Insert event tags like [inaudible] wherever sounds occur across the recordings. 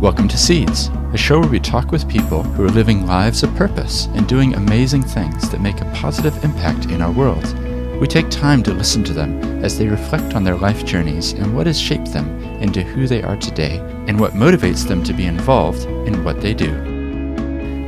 Welcome to Seeds, a show where we talk with people who are living lives of purpose and doing amazing things that make a positive impact in our world. We take time to listen to them as they reflect on their life journeys and what has shaped them into who they are today and what motivates them to be involved in what they do.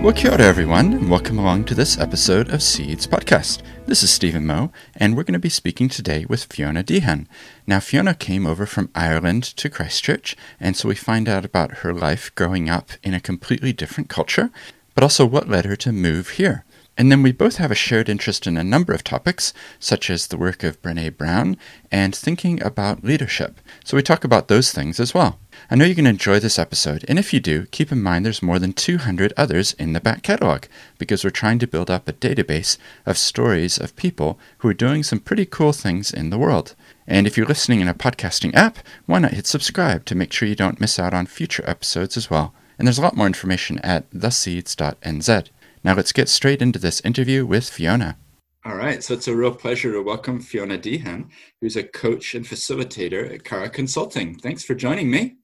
Well, kia ora, everyone, and welcome along to this episode of Seeds Podcast. This is Stephen Moe, and we're going to be speaking today with Fiona Deehan. Now, Fiona came over from Ireland to Christchurch, and so we find out about her life growing up in a completely different culture, but also what led her to move here. And then we both have a shared interest in a number of topics, such as the work of Brene Brown and thinking about leadership. So we talk about those things as well. I know you're going to enjoy this episode, and if you do, keep in mind there's more than 200 others in the back catalog, because we're trying to build up a database of stories of people who are doing some pretty cool things in the world. And if you're listening in a podcasting app, why not hit subscribe to make sure you don't miss out on future episodes as well. And there's a lot more information at theseeds.nz. Now let's get straight into this interview with Fiona. All right, so it's a real pleasure to welcome Fiona Deehan, who's a coach and facilitator at Cara Consulting. Thanks for joining me.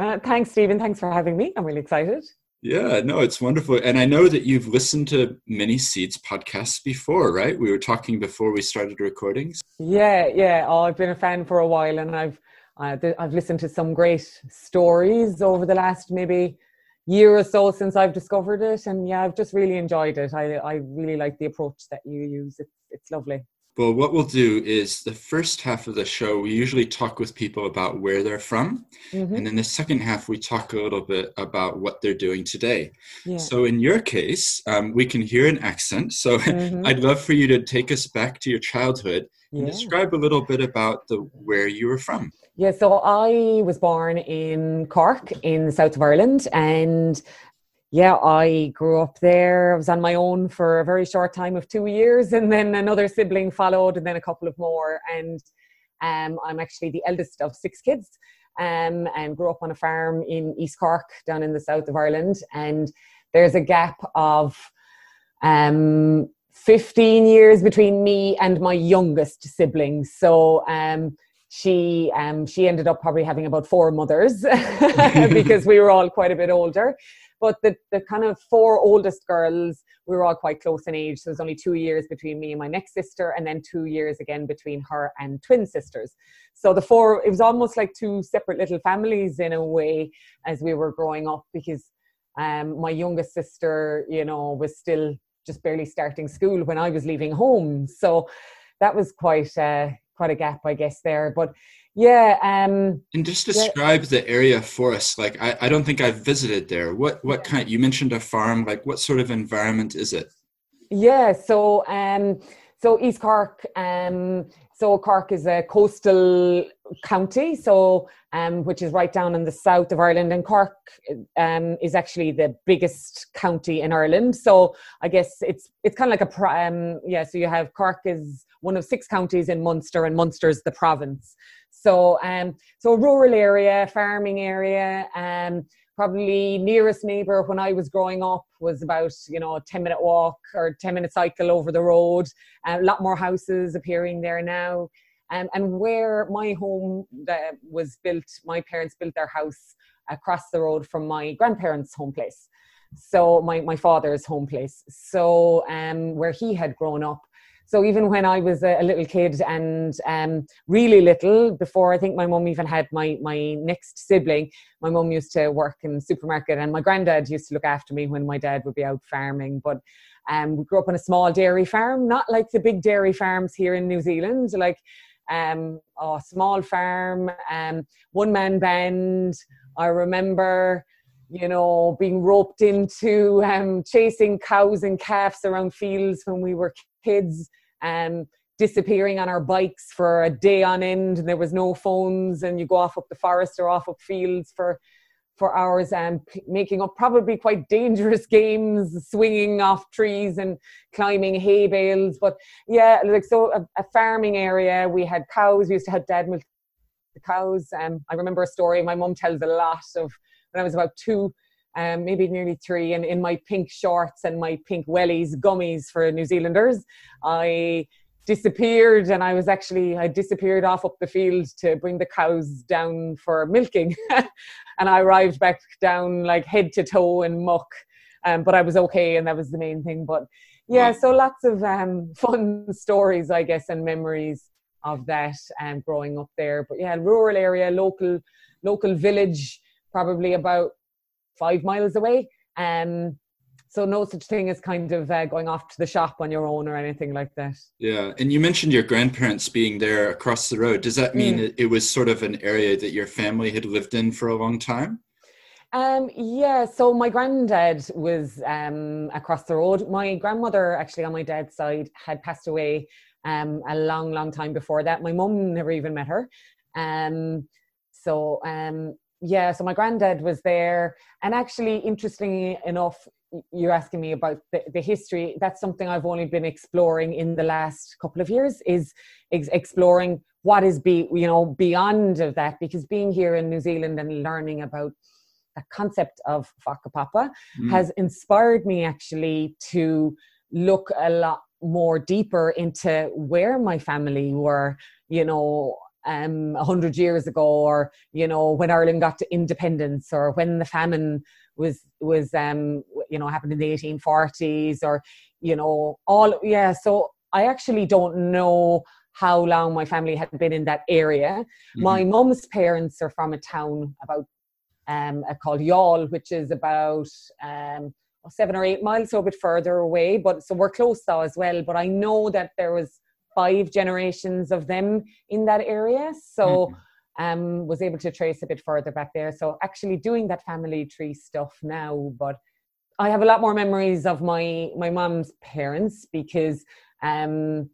Uh, thanks, Stephen. Thanks for having me. I'm really excited. Yeah, no, it's wonderful. And I know that you've listened to many Seeds podcasts before, right? We were talking before we started recordings. Yeah, yeah. Oh, I've been a fan for a while and I've uh, I've listened to some great stories over the last maybe year or so since I've discovered it, and yeah, I've just really enjoyed it. I I really like the approach that you use. It's it's lovely. Well, what we'll do is the first half of the show, we usually talk with people about where they're from. Mm-hmm. And then the second half, we talk a little bit about what they're doing today. Yeah. So, in your case, um, we can hear an accent. So, [laughs] mm-hmm. I'd love for you to take us back to your childhood and yeah. describe a little bit about the where you were from. Yeah, so I was born in Cork in the south of Ireland and yeah, I grew up there. I was on my own for a very short time of two years, and then another sibling followed, and then a couple of more. And um, I'm actually the eldest of six kids, um, and grew up on a farm in East Cork, down in the south of Ireland. And there's a gap of um, 15 years between me and my youngest sibling. So um, she um, she ended up probably having about four mothers [laughs] [laughs] because we were all quite a bit older. But the, the kind of four oldest girls, we were all quite close in age. So there's only two years between me and my next sister, and then two years again between her and twin sisters. So the four, it was almost like two separate little families in a way as we were growing up because um, my youngest sister, you know, was still just barely starting school when I was leaving home. So that was quite uh, quite a gap, I guess, there. But yeah. Um, and just describe yeah. the area for us. Like, I, I don't think I've visited there. What what kind? You mentioned a farm. Like, what sort of environment is it? Yeah. So um, so East Cork. Um, so Cork is a coastal county, so um, which is right down in the south of Ireland, and Cork um, is actually the biggest county in Ireland. So I guess it's it's kind of like a um, yeah. So you have Cork is one of six counties in Munster, and Munster's the province. So, um, so a rural area, farming area, um, probably nearest neighbour when I was growing up was about you know a ten minute walk or ten minute cycle over the road. A lot more houses appearing there now. Um, and where my home was built, my parents built their house across the road from my grandparents' home place. So my, my father's home place. So um, where he had grown up, so even when I was a, little kid and um, really little, before I think my mum even had my my next sibling, my mum used to work in the supermarket, and my granddad used to look after me when my dad would be out farming. But um, we grew up on a small dairy farm, not like the big dairy farms here in New Zealand, like um, a small farm, um, one man band. I remember you know, being roped into um, chasing cows and calves around fields when we were kids, um, disappearing on our bikes for a day on end, and there was no phones, and you go off up the forest or off up fields for for hours and p- making up probably quite dangerous [laughs] games, swinging off trees and climbing hay bales. But yeah, like so, a, a farming area. We had cows. We used to have dad milk the cows. Um, I remember a story my mum tells a lot of when I was about two, um, maybe nearly three, and in my pink shorts and my pink wellies, gummies for New Zealanders, I disappeared and I was actually I disappeared off up the field to bring the cows down for milking. [laughs] And I arrived back down like head to toe in muck um, but I was okay and that was the main thing. But yeah so lots of um, [laughs] fun stories I guess and memories of that and um, growing up there. But yeah rural area local local village probably about five miles away um so no such thing as kind of uh, going off to the shop on your own or anything like that yeah and you mentioned your grandparents being there across the road does that mean mm. it was sort of an area that your family had lived in for a long time um, yeah, so my granddad was um, across the road. My grandmother, actually, on my dad's side, had passed away um, a long, long time before that. My mum never even met her. Um, so, um, yeah, so my granddad was there. And actually, interestingly enough, you're asking me about the, the, history that's something i've only been exploring in the last couple of years is ex- exploring what is be you know beyond of that because being here in new zealand and learning about the concept of whakapapa mm. has inspired me actually to look a lot more deeper into where my family were you know um, 100 years ago or you know when ireland got to independence or when the famine was was um you know happened in the 1840s or you know all yeah so i actually don't know how long my family had been in that area mm-hmm. my mum's parents are from a town about um called Youghal, which is about um seven or eight miles so a bit further away but so we're close though as well but i know that there was five generations of them in that area so mm-hmm um, was able to trace a bit further back there. So actually doing that family tree stuff now, but I have a lot more memories of my my mom's parents because um,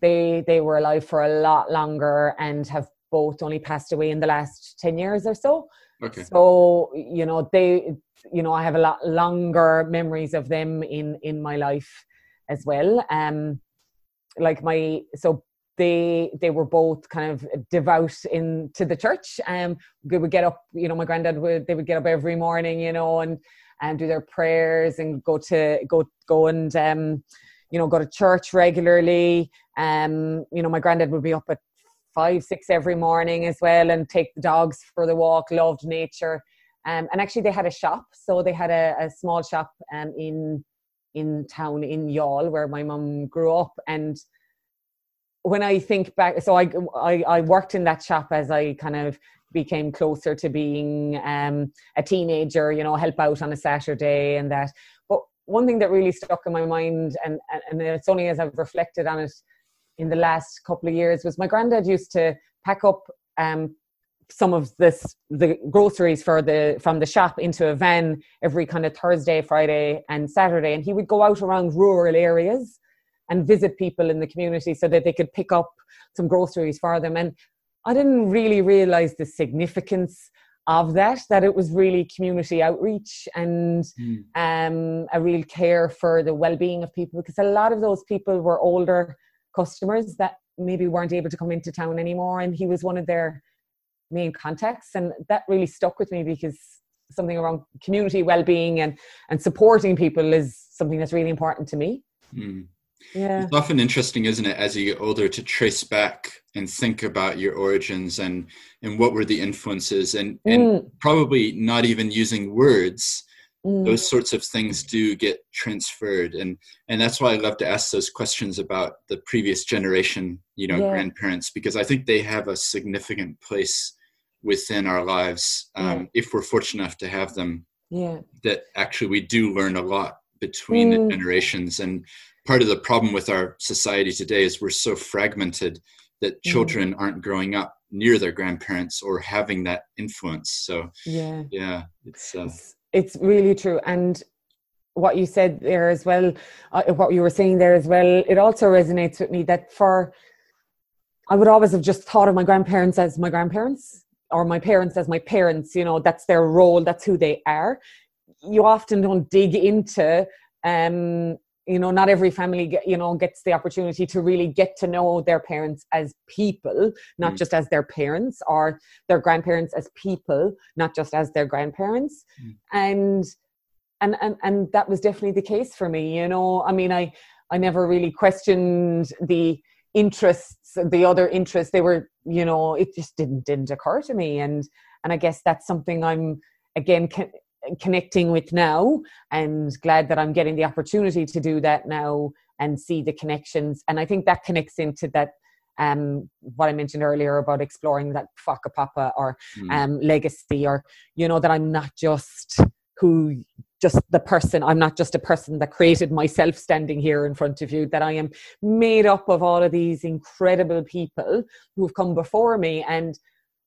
they they were alive for a lot longer and have both only passed away in the last 10 years or so. Okay. So, you know, they you know, I have a lot longer memories of them in in my life as well. Um like my so they they were both kind of devout into the church. Um they would get up you know my granddad would they would get up every morning you know and and do their prayers and go to go go and um you know go to church regularly. Um you know my granddad would be up at five six every morning as well and take the dogs for the walk loved nature. Um and actually they had a shop. So they had a, a small shop um in in town in Youghal, where my mum grew up and when I think back, so I, I, I worked in that shop as I kind of became closer to being um, a teenager, you know, help out on a Saturday and that. But one thing that really stuck in my mind, and, and it's only as I've reflected on it in the last couple of years, was my granddad used to pack up um, some of this the groceries for the from the shop into a van every kind of Thursday, Friday, and Saturday, and he would go out around rural areas and visit people in the community so that they could pick up some groceries for them. And I didn't really realize the significance of that, that it was really community outreach and mm. um, a real care for the well being of people because a lot of those people were older customers that maybe weren't able to come into town anymore. And he was one of their main context. And that really stuck with me because something around community well being and, and supporting people is something that's really important to me. Mm yeah. It's often interesting, isn't it, as you get older to trace back and think about your origins and and what were the influences and and mm. probably not even using words. Mm. Those sorts of things do get transferred, and and that's why I love to ask those questions about the previous generation, you know, yeah. grandparents, because I think they have a significant place within our lives um, yeah. if we're fortunate enough to have them. Yeah, that actually we do learn a lot between mm. the generations and part of the problem with our society today is we're so fragmented that mm. children mm. aren't growing up near their grandparents or having that influence so yeah yeah it's uh, it's, it's really true and what you said there as well uh, what you were saying there as well it also resonates with me that for i would always have just thought of my grandparents as my grandparents or my parents as my parents you know that's their role that's who they are you often don't dig into um you know not every family you know gets the opportunity to really get to know their parents as people not mm. just as their parents or their grandparents as people not just as their grandparents mm. and and and and that was definitely the case for me you know i mean i i never really questioned the interests the other interests they were you know it just didn't didn't occur to me and and i guess that's something i'm again con- connecting with now and glad that i'm getting the opportunity to do that now and see the connections and i think that connects into that um what i mentioned earlier about exploring that whakapapa or mm. um legacy or you know that i'm not just who just the person i'm not just a person that created myself standing here in front of you that i am made up of all of these incredible people who have come before me. And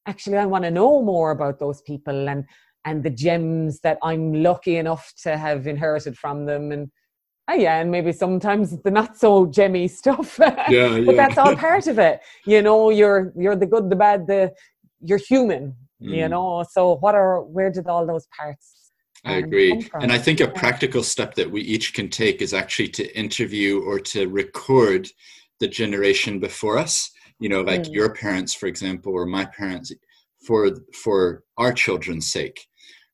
actually i want to know more about those people and and the gems that i'm lucky enough to have inherited from them. And oh yeah and maybe sometimes the not so gemmy stuff. [laughs] Yeah, yeah. but that's all part of it. You know you're you're the good the bad the you're human mm. you know? So what are where did all those parts I agree. And I think a practical step that we each can take is actually to interview or to record the generation before us. You know, like mm. your parents, for example, or my parents, for for our children's sake.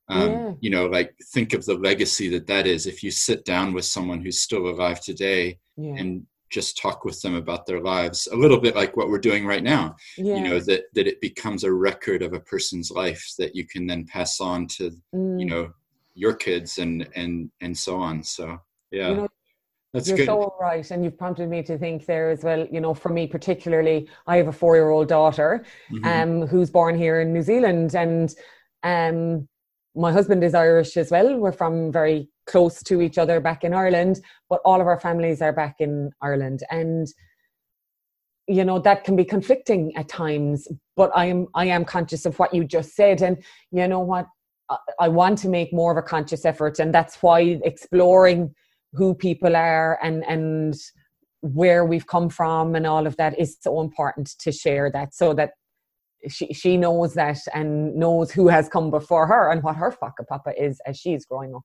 Um, yeah. You know, like think of the legacy that that is. If you sit down with someone who's still alive today yeah. and just talk with them about their lives, a little bit like what we're doing right now. Yeah. You know that that it becomes a record of a person's life that you can then pass on to mm. you know your kids and and and so on so yeah you know, that's You're good. so right, and you've prompted me to think there as well. You know, for me particularly, I have a four-year-old daughter, mm-hmm. um, who's born here in New Zealand, and um, my husband is Irish as well. We're from very close to each other back in Ireland, but all of our families are back in Ireland, and you know that can be conflicting at times. But I am I am conscious of what you just said, and you know what I want to make more of a conscious effort, and that's why exploring who people are and and where we've come from and all of that is so important to share that so that she she knows that and knows who has come before her and whakapapa is as she's growing up.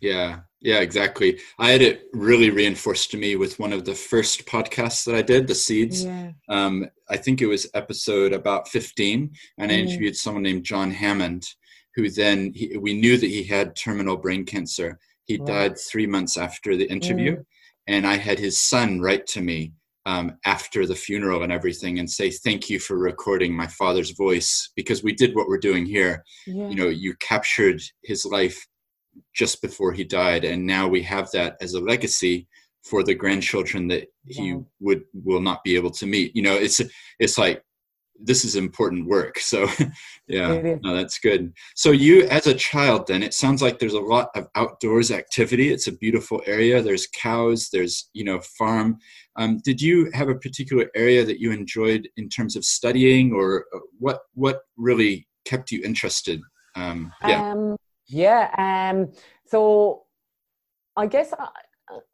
Yeah, yeah, exactly. I had it really reinforced to me with one of the first podcasts that I did, the Seeds. Yeah. Um, I think it was episode about 15, and I mm. interviewed someone named John Hammond, who then he, we knew that he had terminal brain cancer. He wow. died three months after the interview, mm. and I had his son write to me um, after the funeral and everything and say thank you for recording my father's voice because we did what we're doing here. Yeah. You know, you captured his life just before he died, and now we have that as a legacy for the grandchildren that he would will not be able to meet. You know, it's it's like this is important work. So, [laughs] yeah, no, that's good. So, you as a child, then it sounds like there's a lot of outdoors activity. It's a beautiful area. There's cows. There's you know farm. Um, did you have a particular area that you enjoyed in terms of studying, or uh, what what really kept you interested? Um, yeah, um, yeah. Um, so, I guess. I,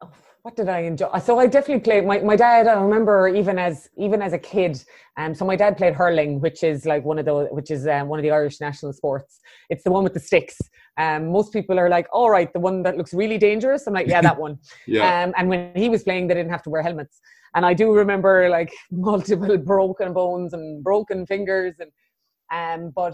uh, what did I enjoy? So I definitely played. My, my dad. I remember even as even as a kid. Um, so my dad played hurling, which is like one of the which is um, one of the Irish national sports. It's the one with the sticks. Um, most people are like, "All right, the one that looks really dangerous." I'm like, "Yeah, that one." [laughs] yeah. Um, and when he was playing, they didn't have to wear helmets. And I do remember like [laughs] multiple broken bones and broken fingers, and um, but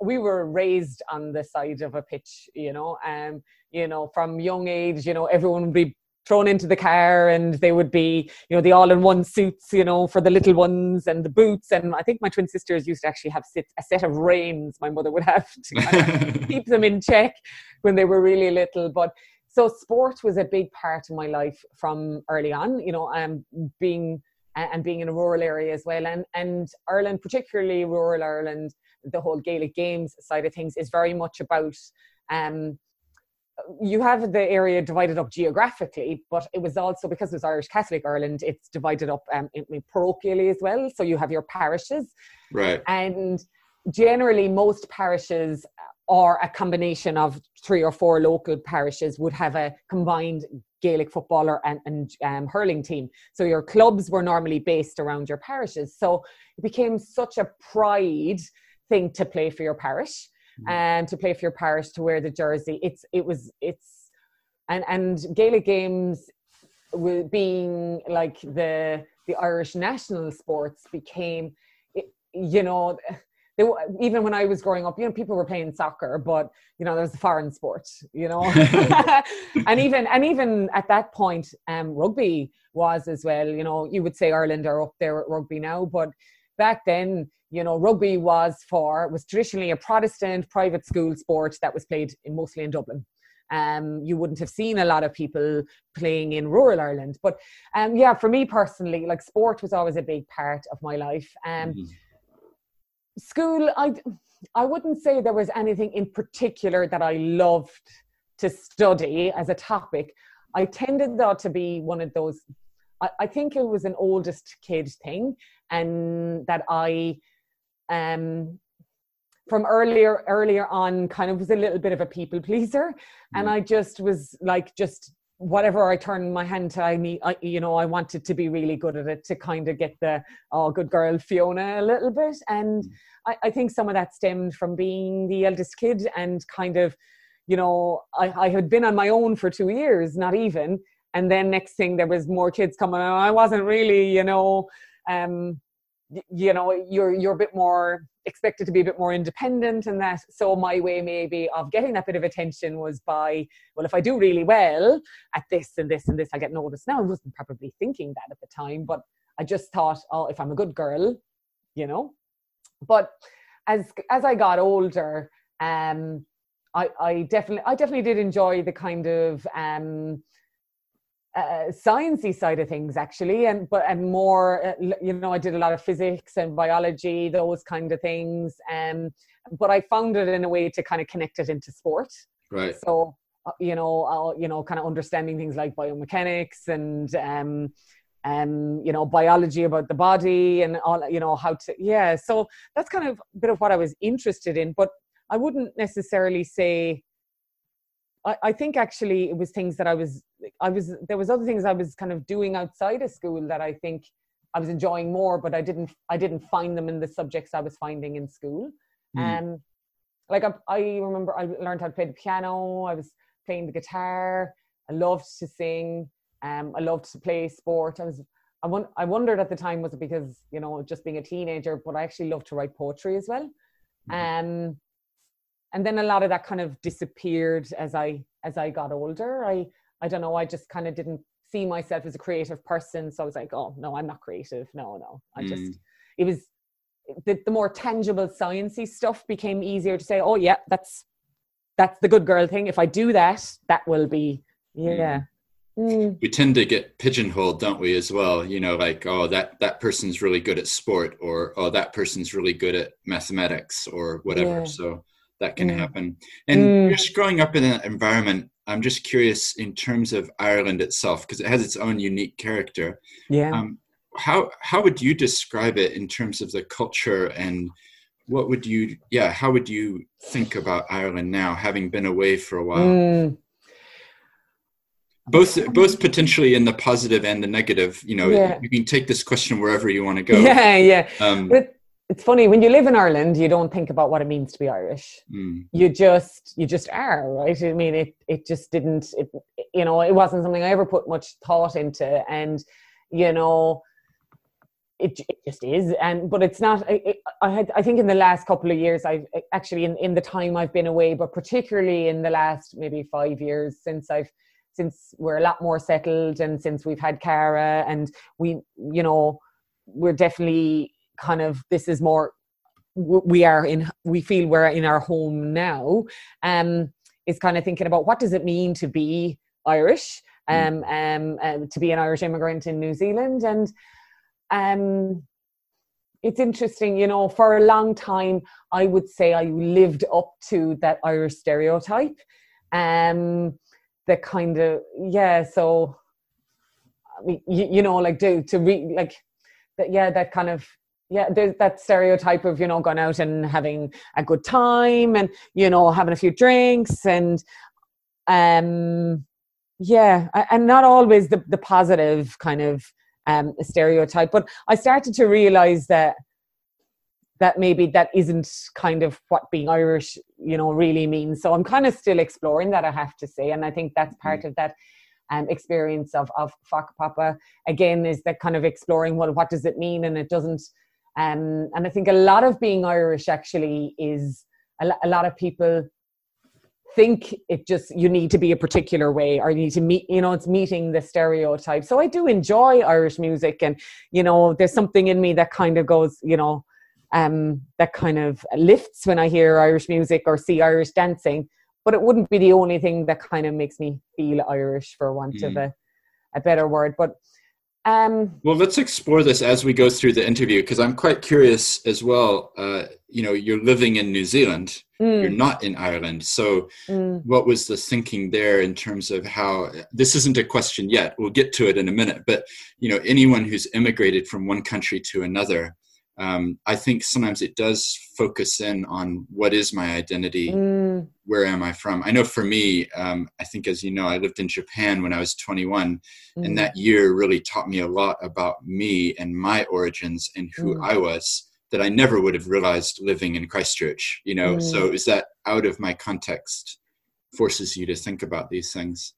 we were raised on the side of a pitch, you know, um, you know, from young age, you know, everyone would be thrown into the car and they would be you know the all-in-one suits you know for the little ones and the boots. And i think my twin sisters used to actually have a set of reins my mother would have [laughs] to kind of [laughs] keep them in check when they were really little. But so sport was a big part of my life from early on you know um, being and being in a rural area as well. And and ireland particularly rural ireland the whole gaelic games side of things is very much about um, you have the area divided up geographically, but it was also because it was Irish Catholic Ireland, it's divided up um, in, in parochially as well. So you have your parishes, right? And generally, most parishes or a combination of three or four local parishes would have a combined Gaelic footballer and, and um, hurling team. So your clubs were normally based around your parishes. So it became such a pride thing to play for your parish and to play for your parish to wear the jersey. It's it was it's and and Gaelic games being like the the Irish national sports became you know they, even when I was growing up, you know, people were playing soccer, but you know, there was a foreign sport, you know, [laughs] [laughs] and even and even at that point, um, rugby was as well. You know, you would say Ireland are up there at rugby now, but back then, you know, rugby was for was traditionally a Protestant private school sport that was played in, mostly in Dublin. Um, you wouldn't have seen a lot of people playing in rural Ireland. But um, yeah, for me personally, like sport was always a big part of my life. Um, mm-hmm. School, I I wouldn't say there was anything in particular that I loved to study as a topic. I tended though to be one of those. I, I think it was an oldest kid thing, and that I um from earlier earlier on kind of was a little bit of a people pleaser and mm. i just was like just whatever i turned my hand to i need I, you know i wanted to be really good at it to kind of get the oh good girl fiona a little bit and mm. I, I think some of that stemmed from being the eldest kid and kind of you know I, I had been on my own for two years not even and then next thing there was more kids coming and i wasn't really you know um you know you're you're a bit more expected to be a bit more independent and that. So my way maybe of getting that bit of attention was by well if i do really well at this and this and this i get noticed. Now i wasn't probably thinking that at the time but i just thought oh if i'm a good girl you know. But as as i got older um i i definitely i definitely did enjoy the kind of um uh, sciencey side of things actually and but and more uh, you know i did a lot of physics and biology those kind of things um but i found it in a way to kind of connect it into sport. Right. So uh, you know uh, you know kind of understanding things like biomechanics and um um you know biology about the body and all you know how to yeah so that's kind of a bit of what i was interested in but i wouldn't necessarily say I, I think actually it was things that I was I was there was other things I was kind of doing outside of school that I think I was enjoying more, but I didn't I didn't find them in the subjects I was finding in school. Mm. Um, like I, I remember I learned how to play the piano. I was playing the guitar. I loved to sing. Um, I loved to play sport. I was I, won- I wondered at the time was it because you know just being a teenager, but I actually loved to write poetry as well. Mm. Um, and then a lot of that kind of disappeared as i as i got older i i don't know i just kind of didn't see myself as a creative person so i was like oh no i'm not creative no no i just mm. it was the, the more tangible sciencey stuff became easier to say oh yeah that's that's the good girl thing if i do that that will be yeah mm. Mm. we tend to get pigeonholed don't we as well you know like oh that that person's really good at sport or oh that person's really good at mathematics or whatever yeah. so that can mm. happen. And mm. just growing up in that environment, I'm just curious in terms of Ireland itself because it has its own unique character. Yeah. Um, how how would you describe it in terms of the culture and what would you yeah how would you think about Ireland now having been away for a while? Mm. Both both potentially in the positive and the negative. You know, yeah. you can take this question wherever you want to go. [laughs] Yeah, yeah. Um, but it's funny when you live in Ireland, you don't think about what it means to be Irish. Mm. You just you just are, right? I mean, it it just didn't. It you know, it wasn't something I ever put much thought into, and you know, it, it just is. And but it's not. It, I had I think in the last couple of years, I've actually in in the time I've been away, but particularly in the last maybe five years since I've since we're a lot more settled and since we've had Cara and we you know we're definitely kind of this is more we are in we feel we're in our home now. Um is kind of thinking about what does it mean to be irish mm. um, um uh, to be an irish immigrant in new zealand. And um it's interesting you know for a long time i would say i lived up to that irish stereotype. Um the kind of yeah so I mean, you, you know like do to re like that yeah that kind of yeah there's that stereotype of you know going out and having a good time and you know having a few drinks and um yeah and not always the, the positive kind of um stereotype but i started to realize that that maybe that isn't kind of what being irish you know really means. So i'm kind of still exploring that i have to say and i think that's mm-hmm. part of that um, experience of of Whakapapa again is that kind of exploring what what does it mean? And it doesn't Um, and I think a lot of being Irish actually is a, a lot of people think it just you need to be a particular way or you need to meet you know it's meeting the stereotype so i do enjoy irish music and you know there's something in me that kind of goes you know um that kind of lifts when i hear irish music or see irish dancing but it wouldn't be the only thing that kind of makes me feel irish for want mm. of a, a better word but um, well, let's explore this as we go through the interview because I'm quite curious as well. Uh, you know, you're living in New Zealand, mm. you're not in Ireland. So, mm. what was the thinking there in terms of how this isn't a question yet? We'll get to it in a minute. But, you know, anyone who's immigrated from one country to another, um, I think sometimes it does focus in on what is my identity, mm. where am I from. I know for me, um, I think as you know, I lived in Japan when I was 21, mm. and that year really taught me a lot about me and my origins and who mm. I was that I never would have realized living in Christchurch. You know, so mm. is that out of my context forces you to think about these things.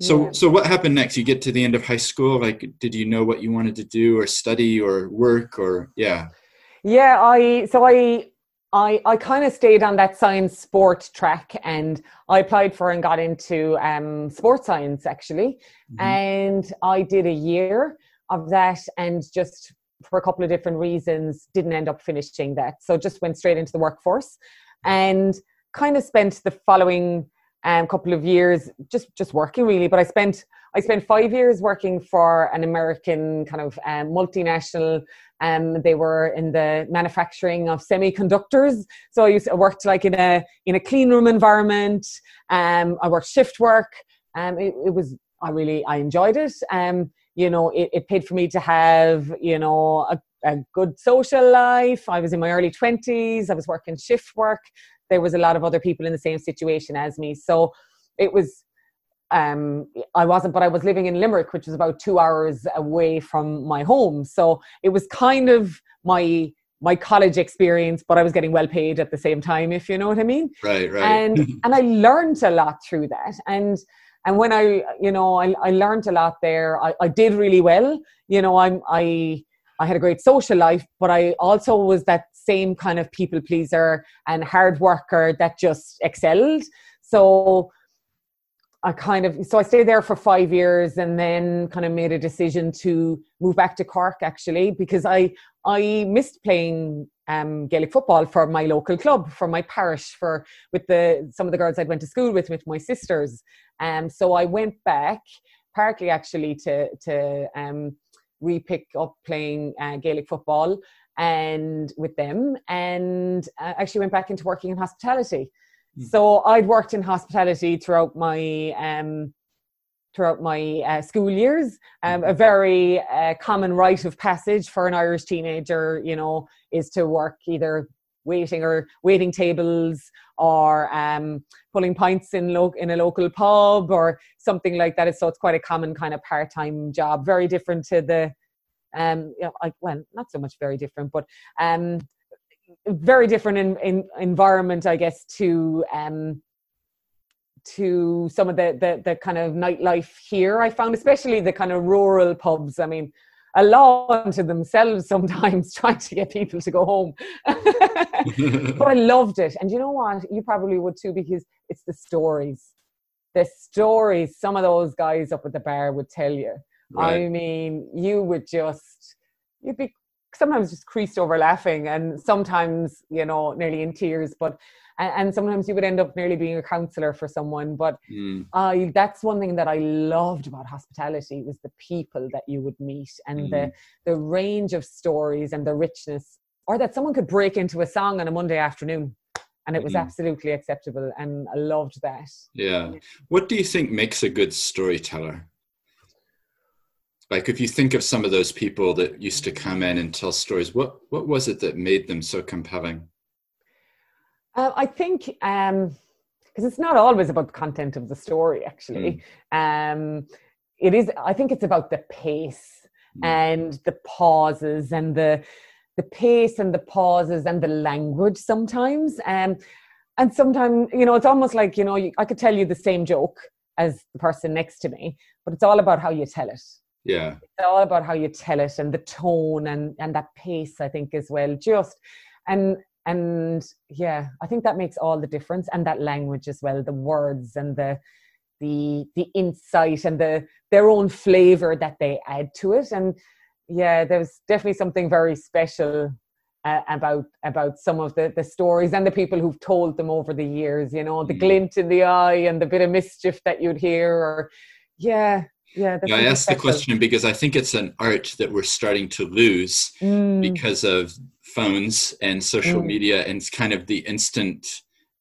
So, yeah. so what happened next? You get to the end of high school. Like, did you know what you wanted to do, or study, or work, or yeah? Yeah, I so I I I kind of stayed on that science sport track, and I applied for and got into um, sports science actually, mm-hmm. and I did a year of that, and just for a couple of different reasons didn't end up finishing that. So just went straight into the workforce, and kind of spent the following um, couple of years just just working really. But I spent I spent five years working for an American kind of um, multinational. Um, they were in the manufacturing of semiconductors. So I used I worked like in a in a clean room environment. Um, I worked shift work. Um, it, it was I really I enjoyed it. Um, you know, it, it paid for me to have you know a, a good social life. I was in my early twenties. I was working shift work there was a lot of other people in the same situation as me. So it was um i wasn't but i was living in limerick which was about two hours away from my home. So it was kind of my my college experience but i was getting well paid at the same time if you know what i mean. Right right. And [laughs] and i learned a lot through that. And and when i you know i, I learned a lot there. I, I did really well. You know i'm i I had a great social life, but I also was that same kind of people pleaser and hard worker that just excelled. So I kind of so I stayed there for five years and then kind of made a decision to move back to Cork actually because I I missed playing um, Gaelic football for my local club for my parish for with the some of the girls I'd went to school with with my sisters. Um, so I went back partly actually to to um, re-pick up playing uh, Gaelic football and with them and uh, actually went back into working in hospitality. Mm. So I'd worked in hospitality throughout my um, throughout my uh, school years. Um, a very uh, common rite of passage for an Irish teenager, you know, is to work either waiting or waiting tables or um, pulling pints in, lo- in a local pub or something like that. So it's quite a common kind of part-time job, very different to the, um, you know, like, well, not so much very different, but um, very different in, in environment, I guess, to um, to some of the, the the kind of nightlife here. I found, especially the kind of rural pubs. I mean, a law unto themselves sometimes [laughs] trying to get people to go home. [laughs] but I loved it. And you know what? You probably would too because it's the stories. The stories some of those guys up at the bar would tell you. Right. I mean, you would just, you'd be sometimes just creased over laughing and sometimes, you know, nearly in tears. But and, and, sometimes you would end up nearly being a counselor for someone but mm. uh, that's one thing that i loved about hospitality was the people that you would meet and mm. the the range of stories and the richness or that someone could break into a song on a monday afternoon and it was mm. absolutely acceptable and i loved that yeah what do you think makes a good storyteller like if you think of some of those people that used to come in and tell stories what what was it that made them so compelling uh, I think because um, it's not always about the content of the story. Actually, mm. um, it is. I think it's about the pace mm. and the pauses and the the pace and the pauses and the language sometimes. Um, and sometimes you know it's almost like you know I could tell you the same joke as the person next to me, but it's all about how you tell it. Yeah. It's all about how you tell it and the tone and and that pace, I think, as well. Just and and yeah, I think that makes all the difference. And that language as well, the words and the the the insight and the their own flavor that they add to it. And yeah, there's definitely something very special uh, about about some of the the stories and the people who've told them over the years. You know, the mm. glint in the eye and the bit of mischief that you'd hear, or yeah, yeah, I asked the question because I think it's an art that we're starting to lose mm. because of phones and social mm. media and kind of the instant,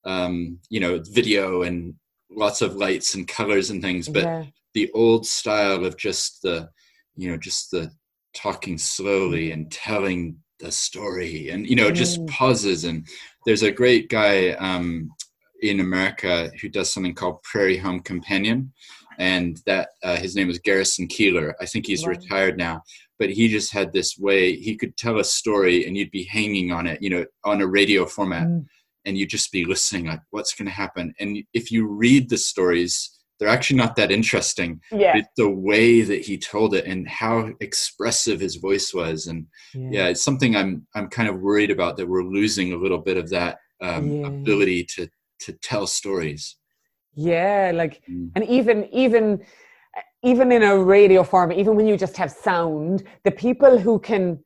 um, you know, video and lots of lights and colors and things. But yeah. the old style of just the, you know, just the talking slowly and telling the story and you know just mm. pauses and there's a great guy um, in america who does something called prairie home companion and that uh, his name was garrison keillor i think he's wow. retired now but he just had this way he could tell a story and you'd be hanging on it you know on a radio format mm. and you'd just be listening like what's going to happen and if you read the stories they're actually not that interesting. Yeah. It's the way that he told it and how expressive his voice was. And yeah. yeah. it's something I'm I'm kind of worried about that we're losing a little bit of that um, yeah. ability to to tell stories. Yeah, like mm. and even even even in a radio form, even when you just have sound, the people who can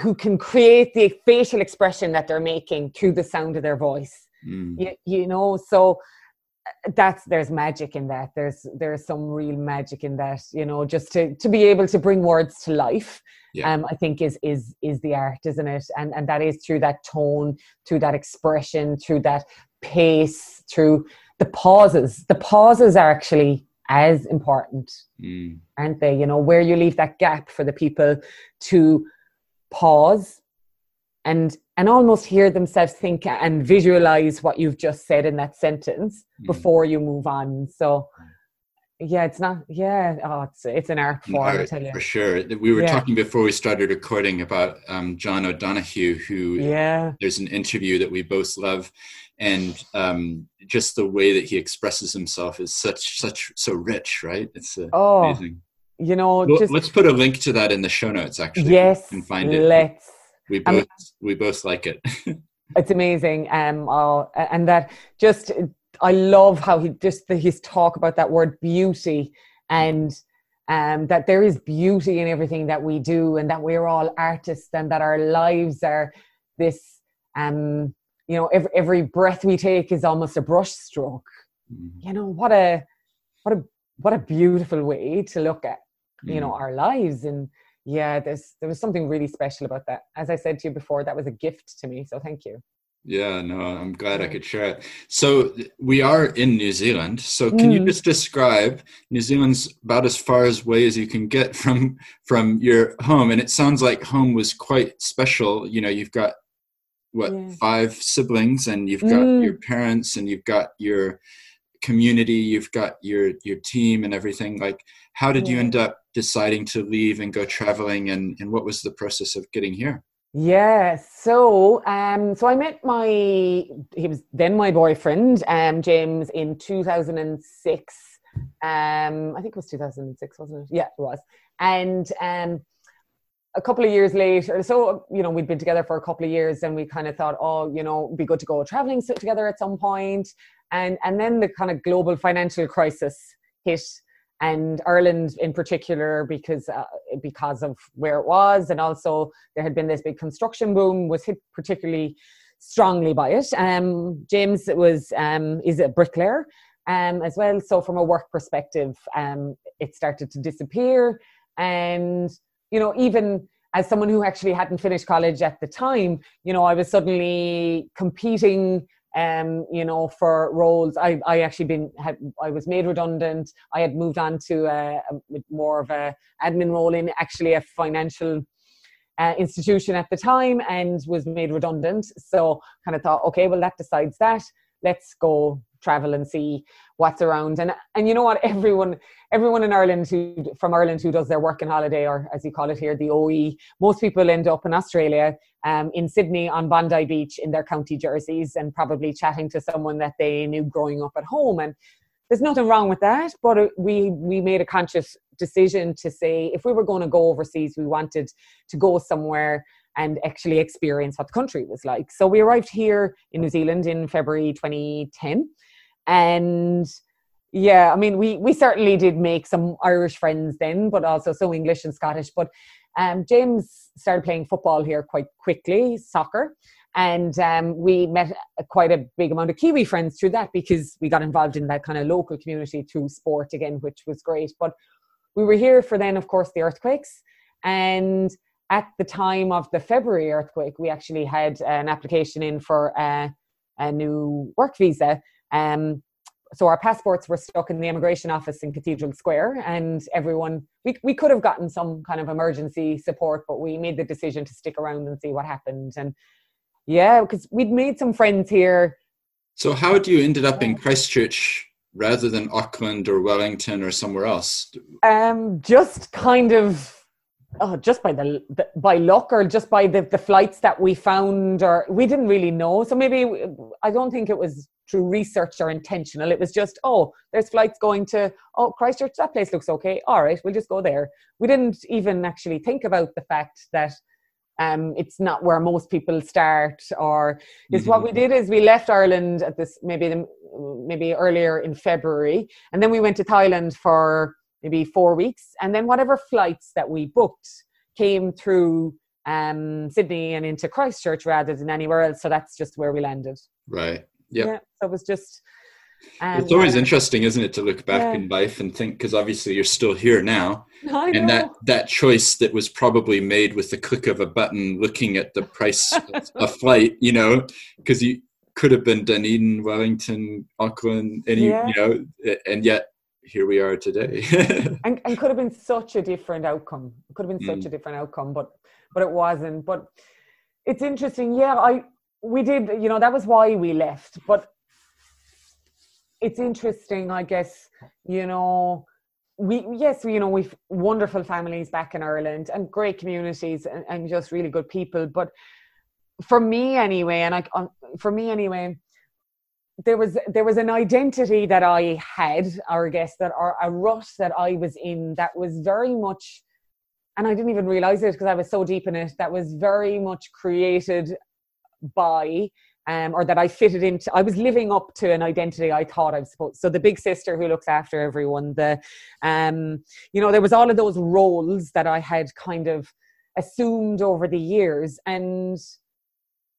who can create the facial expression that they're making through the sound of their voice. Mm. You, you know, so that's there's magic in that there's there's some real magic in that you know just to to be able to bring words to life yeah. um i think is is is the art isn't it and and that is through that tone through that expression through that pace through the pauses the pauses are actually as important mm. aren't they you know where you leave that gap for the people to pause and and almost hear themselves think and visualize what you've just said in that sentence mm. before you move on so yeah it's not yeah oh it's it's an art form art, I tell you. for sure we were yeah. talking before we started recording about um, john o'donohue who yeah there's an interview that we both love and um, just the way that he expresses himself is such such so rich right? It's uh, oh, amazing. you know just, let's put a link to that in the show notes actually. Yes you can find it. let's. We both um, we both like it. [laughs] It's amazing um oh, and that just i love how he just his talk about that word beauty and um that there is beauty in everything that we do and that we're all artists and that our lives are this um you know every, every breath we take is almost a brush stroke. Mm-hmm. you know what a what a what a beautiful way to look at you mm-hmm. know our lives. And yeah there's there was something really special about that. As i said to you before that was a gift to me. So thank you. Yeah no i'm glad i could share it. So we are in new zealand. So can mm. you just describe new zealand's about as far as away as you can get [laughs] from from your home? And it sounds like home was quite special. You know you've got what yeah. five siblings and you've got mm. your parents and you've got your community you've got your your team and everything like how did yeah. you end up deciding to leave and go traveling and, and what was the process of getting here yeah so um so i met my he was then my boyfriend um james in 2006 um i think it was 2006 wasn't it yeah it was and um a couple of years later, so you know, we'd been together for a couple of years, and we kind of thought, oh, you know, be good to go traveling together at some point. And and then the kind of global financial crisis hit and Ireland in particular because uh, because of where it was and also there had been this big construction boom was hit particularly strongly by it. Um, James was um, is a bricklayer um, as well. So from a work perspective um, it started to disappear. And you know even as someone who actually hadn't finished college at the time you know I was suddenly competing um, you know, for roles. I, I actually been had I was made redundant. I had moved on to a, a more of a admin role in actually a financial uh, institution at the time, and was made redundant. So kind of thought, okay, well that decides that. Let's go travel and see what's around. And and you know what, everyone everyone in Ireland who from Ireland who does their working holiday or as you call it here, the OE, most people end up in Australia, um, in Sydney on Bondi Beach in their county jerseys and probably chatting to someone that they knew growing up at home. And there's nothing wrong with that, but we we made a conscious decision to say if we were going to go overseas, we wanted to go somewhere and actually experience what the country was like. So we arrived here in New Zealand in February 2010. And yeah, I mean, we, we certainly did make some Irish friends then, but also so English and Scottish. But um, James started playing football here quite quickly, soccer. And um, we met quite a big amount of Kiwi friends through that because we got involved in that kind of local community through sport again, which was great. But we were here for then, of course, the earthquakes. And at the time of the February earthquake, we actually had an application in for a, a new work visa. Um, so our passports were stuck in the immigration office in Cathedral Square, and everyone we we could have gotten some kind of emergency support, but we made the decision to stick around and see what happened. And yeah, because we'd made some friends here. So how had you ended up in Christchurch rather than Auckland or Wellington or somewhere else? Um, just kind of oh, just by the, the, by luck or just by the, the flights that we found or we didn't really know. So maybe i don't think it was through research or intentional. It was just oh there's flights going to oh christchurch that place looks okay. All right we'll just go there. We didn't even actually think about the fact that um, it's not where most people start or is mm-hmm. what we did is we left ireland at this maybe the, maybe earlier in february and then we went to thailand for maybe four weeks. And then whatever flights that we booked came through um, Sydney and into Christchurch rather than anywhere else. So that's just where we landed. Right. Yep. Yeah. So it was just. Um, it's always interesting, isn't it, to look back yeah. in life and think because obviously you're still here now, [laughs] and that that choice that was probably made with the click of a button, looking at the price [laughs] of a flight, you know, because you could have been Dunedin, Wellington, Auckland, any, yeah. you know, and yet here we are today. [laughs] and, and could have been such a different outcome. Could have been such mm. a different outcome, but but it wasn't. But it's interesting. Yeah, I we did. You know, that was why we left. But it's interesting, I guess. You know, we yes, you know, we've wonderful families back in Ireland and great communities and, and just really good people. But for me anyway, and I for me anyway there was there was an identity that I had, or I guess that or a rut that I was in that was very much, and I didn't even realize it because I was so deep in it. That was very much created by, um, or that I fitted into. I was living up to an identity I thought I was supposed. So the big sister who looks after everyone. The, um, you know, there was all of those roles that I had kind of assumed over the years, and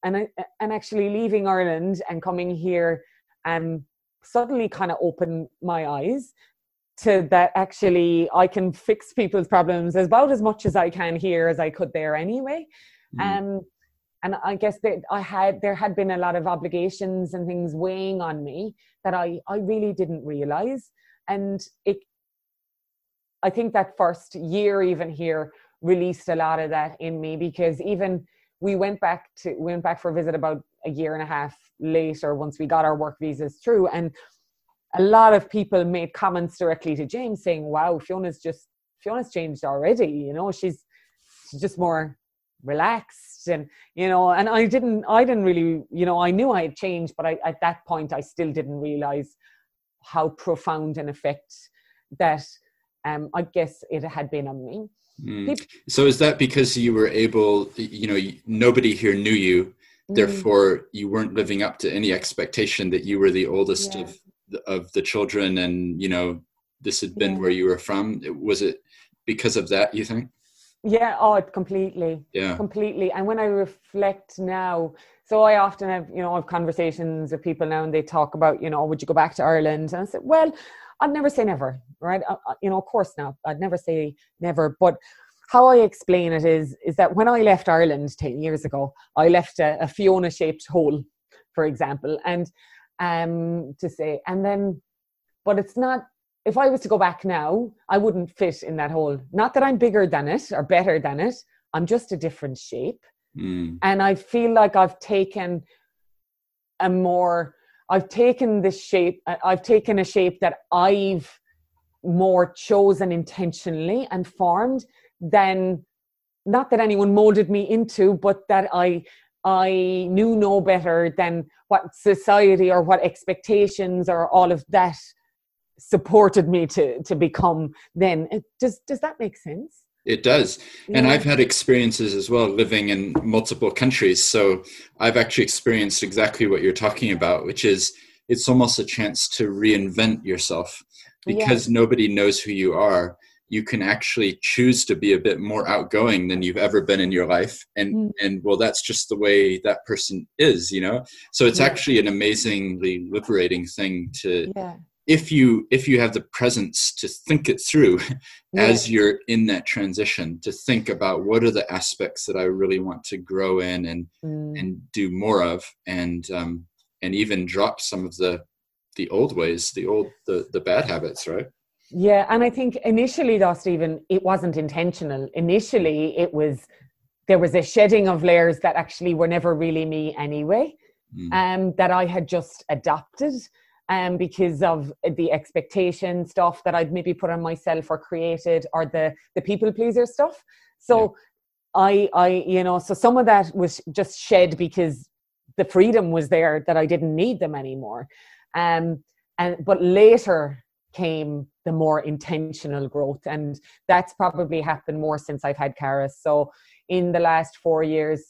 and I, and actually leaving Ireland and coming here um suddenly kind of opened my eyes to that actually I can fix people's problems about as much as I can here as I could there anyway. Mm. Um and I guess that I had there had been a lot of obligations and things weighing on me that I I really didn't realize and it I think that first year even here released a lot of that in me because even we went back to went back for a visit about a year and a half later once we got our work visas through and a lot of people made comments directly to James saying, "Wow, Fiona's just Fiona's changed already. You know, she's she's just more relaxed and you know." And I didn't, I didn't really, you know, I knew I had changed, but I, at that point, I still didn't realize how profound an effect that um, I guess it had been on me. Mm. So is that because you were able, you know, nobody here knew you, mm. therefore you weren't living up to any expectation that you were the oldest yeah. of of the children, and you know this had been yeah. where you were from. Was it because of that? You think? Yeah. Oh, completely. Yeah. Completely. And when I reflect now, so I often have, you know, I have conversations with people now, and they talk about, you know, would you go back to Ireland? And I said, well I'd never say never, right? Uh, uh, you know, of course now, I'd never say never. But how I explain it is, is that when I left Ireland 10 years ago, I left a, a Fiona shaped hole, for example, and um, to say, and then, but it's not, if I was to go back now, I wouldn't fit in that hole. Not that I'm bigger than it or better than it, I'm just a different shape. Mm. And I feel like I've taken a more I've taken this shape, I've taken a shape that I've more chosen intentionally and formed than not that anyone molded me into, but that I I knew no better than what society or what expectations or all of that supported me to to become then. Does does that make sense it does yeah. and i've had experiences as well living in multiple countries so i've actually experienced exactly what you're talking about which is it's almost a chance to reinvent yourself because yeah. nobody knows who you are you can actually choose to be a bit more outgoing than you've ever been in your life and mm. and well that's just the way that person is you know so it's yeah. actually an amazingly liberating thing to yeah. If you if you have the presence to think it through [laughs] yeah. as you're in that transition to think about what are the aspects that i really want to grow in and mm. and do more of and um and even drop some of the the old ways the old the the bad habits right yeah, and I think initially, though, Stephen, it wasn't intentional. Initially, it was there was a shedding of layers that actually were never really me anyway, mm. um, that I had just adopted um, because of the expectation stuff that I'd maybe put on myself or created, or the the people pleaser stuff. So. Yeah. I, I, you know, so some of that was just shed because the freedom was there that I didn't need them anymore. Um, and but later came the more intentional growth. And that's probably happened more since I've had Karis. So in the last four years,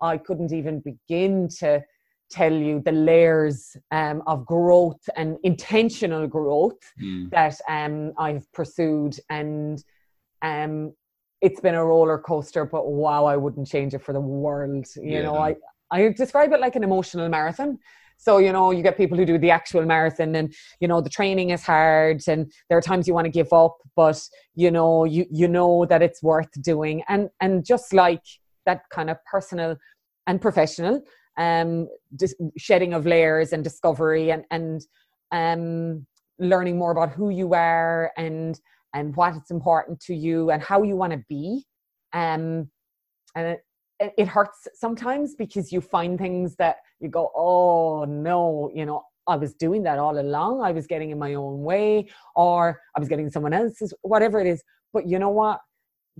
I couldn't even begin to tell you the layers um, of growth and intentional growth mm. that um, I've pursued. And um, it's been a roller coaster, but wow, I wouldn't change it for the world. You yeah. know, I, I describe it like an emotional marathon. So, you know, you get people who do the actual marathon and, you know, the training is hard and there are times you want to give up, but you know, you you know that it's worth doing. And and just like that kind of personal and professional um dis- shedding of layers and discovery and and um learning more about who you are and and what it's important to you and how you want to be um and it hurts sometimes because you find things that you go, oh no, you know, I was doing that all along. I was getting in my own way, or I was getting someone else's, whatever it is. But you know what?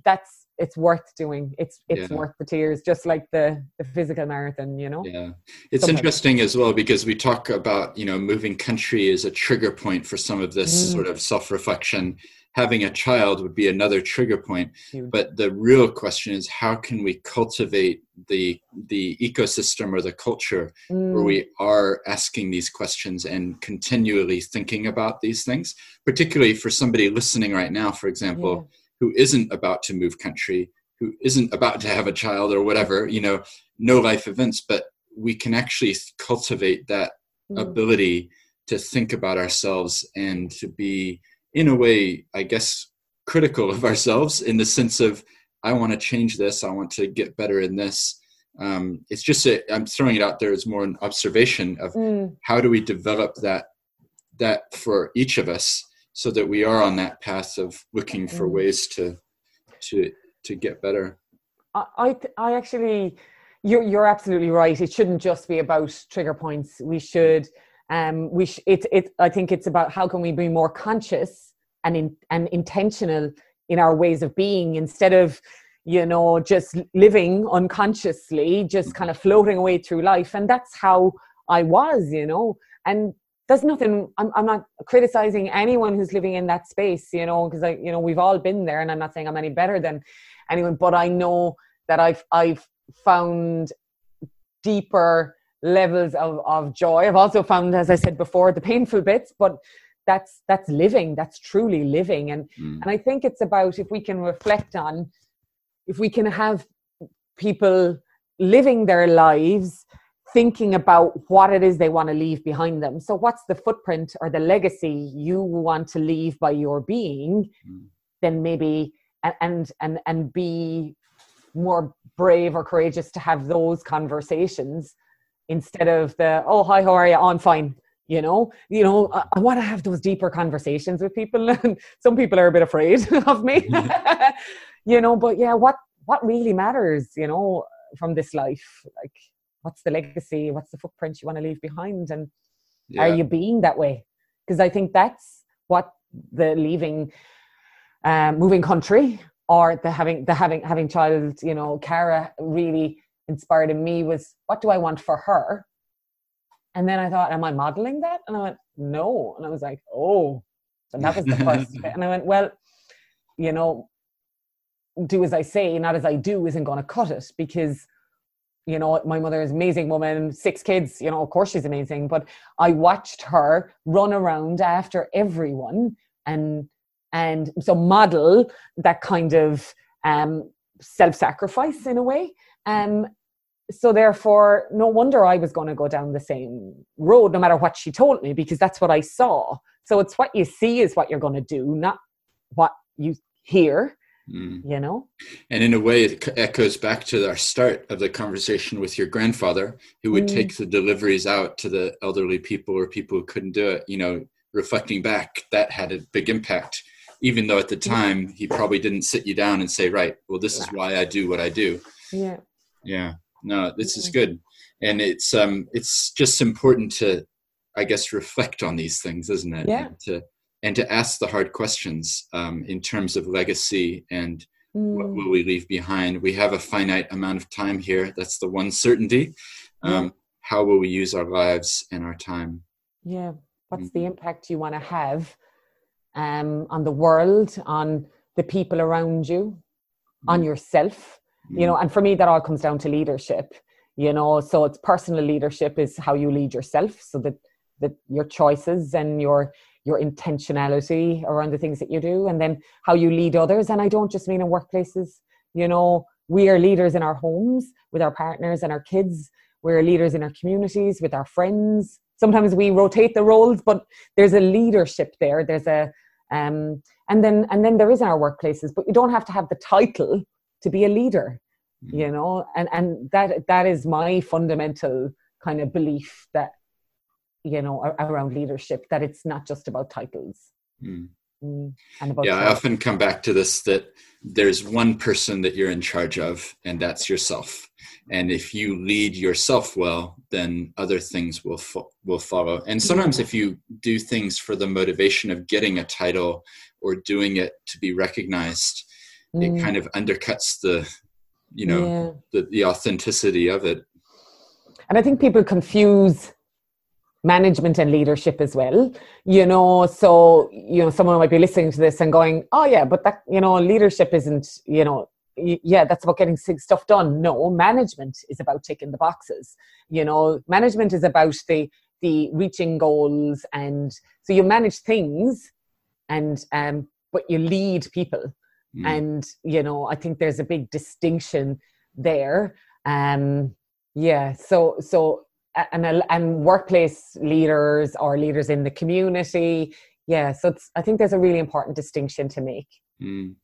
That's it's worth doing. It's it's yeah. worth the tears, just like the the physical marathon. You know. Yeah, it's Sometimes. interesting as well because we talk about you know moving country as a trigger point for some of this mm. sort of self reflection having a child would be another trigger point but the real question is how can we cultivate the the ecosystem or the culture mm. where we are asking these questions and continually thinking about these things particularly for somebody listening right now for example yeah. Who isn't about to move country who isn't about to have a child or whatever you know no life events but we can actually cultivate that mm. ability to think about ourselves and to be in a way, I guess, critical of ourselves in the sense of, I want to change this, I want to get better in this. Um, it's just i am throwing it out there as more an observation of mm. how do we develop that that for each of us so that we are on that path of looking for mm. ways to to to get better. I I actually you're you're absolutely right. It shouldn't just be about trigger points. We should um, we sh- it, it, I think it's about how can we be more conscious and in, and intentional in our ways of being instead of you know just living unconsciously just kind of floating away through life and that's how i was you know and there's nothing I'm, I'm not criticizing anyone who's living in that space you know because i you know we've all been there and i'm not saying i'm any better than anyone but i know that i've i've found deeper levels of, of joy. I've also found, as I said before, the painful bits, but that's that's living, that's truly living. And mm. and I think it's about if we can reflect on if we can have people living their lives thinking about what it is they want to leave behind them. So what's the footprint or the legacy you want to leave by your being, mm. then maybe and and and be more brave or courageous to have those conversations instead of the oh hi how are you oh, i'm fine you know? You know i, I want to have those deeper conversations with people. And [laughs] some people are a bit afraid [laughs] of me. [laughs] You know but yeah what what really matters you know from this life? Like what's the legacy what's the footprint you want to leave behind and yeah. are you being that way because i think that's what the leaving um, moving country or the having the having having child you know Cara really inspired in me was what do I want for her? And then I thought, am I modeling that? And I went, no. And I was like, oh, And that was the [laughs] first bit. And I went, well, you know, do as I say, not as I do isn't going to cut it because, you know, my mother is amazing woman, six kids, you know, of course she's amazing. But I watched her run around after everyone and and so model that kind of um, self-sacrifice in a way. Um, so therefore, no wonder I was going to go down the same road, no matter what she told me, because that's what I saw. So it's what you see is what you're going to do, not what you hear. Mm. You know, and in a way, it echoes back to our start of the conversation with your grandfather, who would mm. take the deliveries out to the elderly people or people who couldn't do it. You know, reflecting back, that had a big impact even though at the time he probably didn't sit you down and say, right, well, this is why I do what I do. Yeah. Yeah. No, this is good. And it's um it's just important to I guess reflect on these things, isn't it? Yeah. And to and to ask the hard questions um, in terms of legacy and mm. what will we leave behind. We have a finite amount of time here. That's the one certainty. Um, yeah. How will we use our lives and our time? Yeah. What's mm-hmm. the impact you want to have um, on the world, on the people around you, mm. on yourself. Mm. You know, mm. and for me, that all comes down to leadership. You know, so it's personal leadership is how you lead yourself, so that that your choices and your your intentionality around the things that you do, and then how you lead others. And I don't just mean in workplaces. You know, we are leaders in our homes with our partners and our kids. We're leaders in our communities with our friends, sometimes we rotate the roles but there's a leadership there there's a um, and then and then there is in our workplaces but you don't have to have the title to be a leader mm. you know and and that that is my fundamental kind of belief that you know around leadership that it's not just about titles mm. Mm. yeah i often come back to this that there's one person that you're in charge of and that's yourself and if you lead yourself well then other things will fo- will follow and sometimes if you do things for the motivation of getting a title or doing it to be recognized mm. it kind of undercuts the you know yeah. the, the authenticity of it and i think people confuse management and leadership as well you know? So you know someone might be listening to this and going oh yeah but that you know leadership isn't you know yeah that's about getting stuff done. No management is about ticking the boxes you know? Management is about the the reaching goals and so you manage things and um but you lead people. Mm. and you know i think there's a big distinction there. Um yeah so so and and workplace leaders or leaders in the community yeah so it's i think there's a really important distinction to make mm.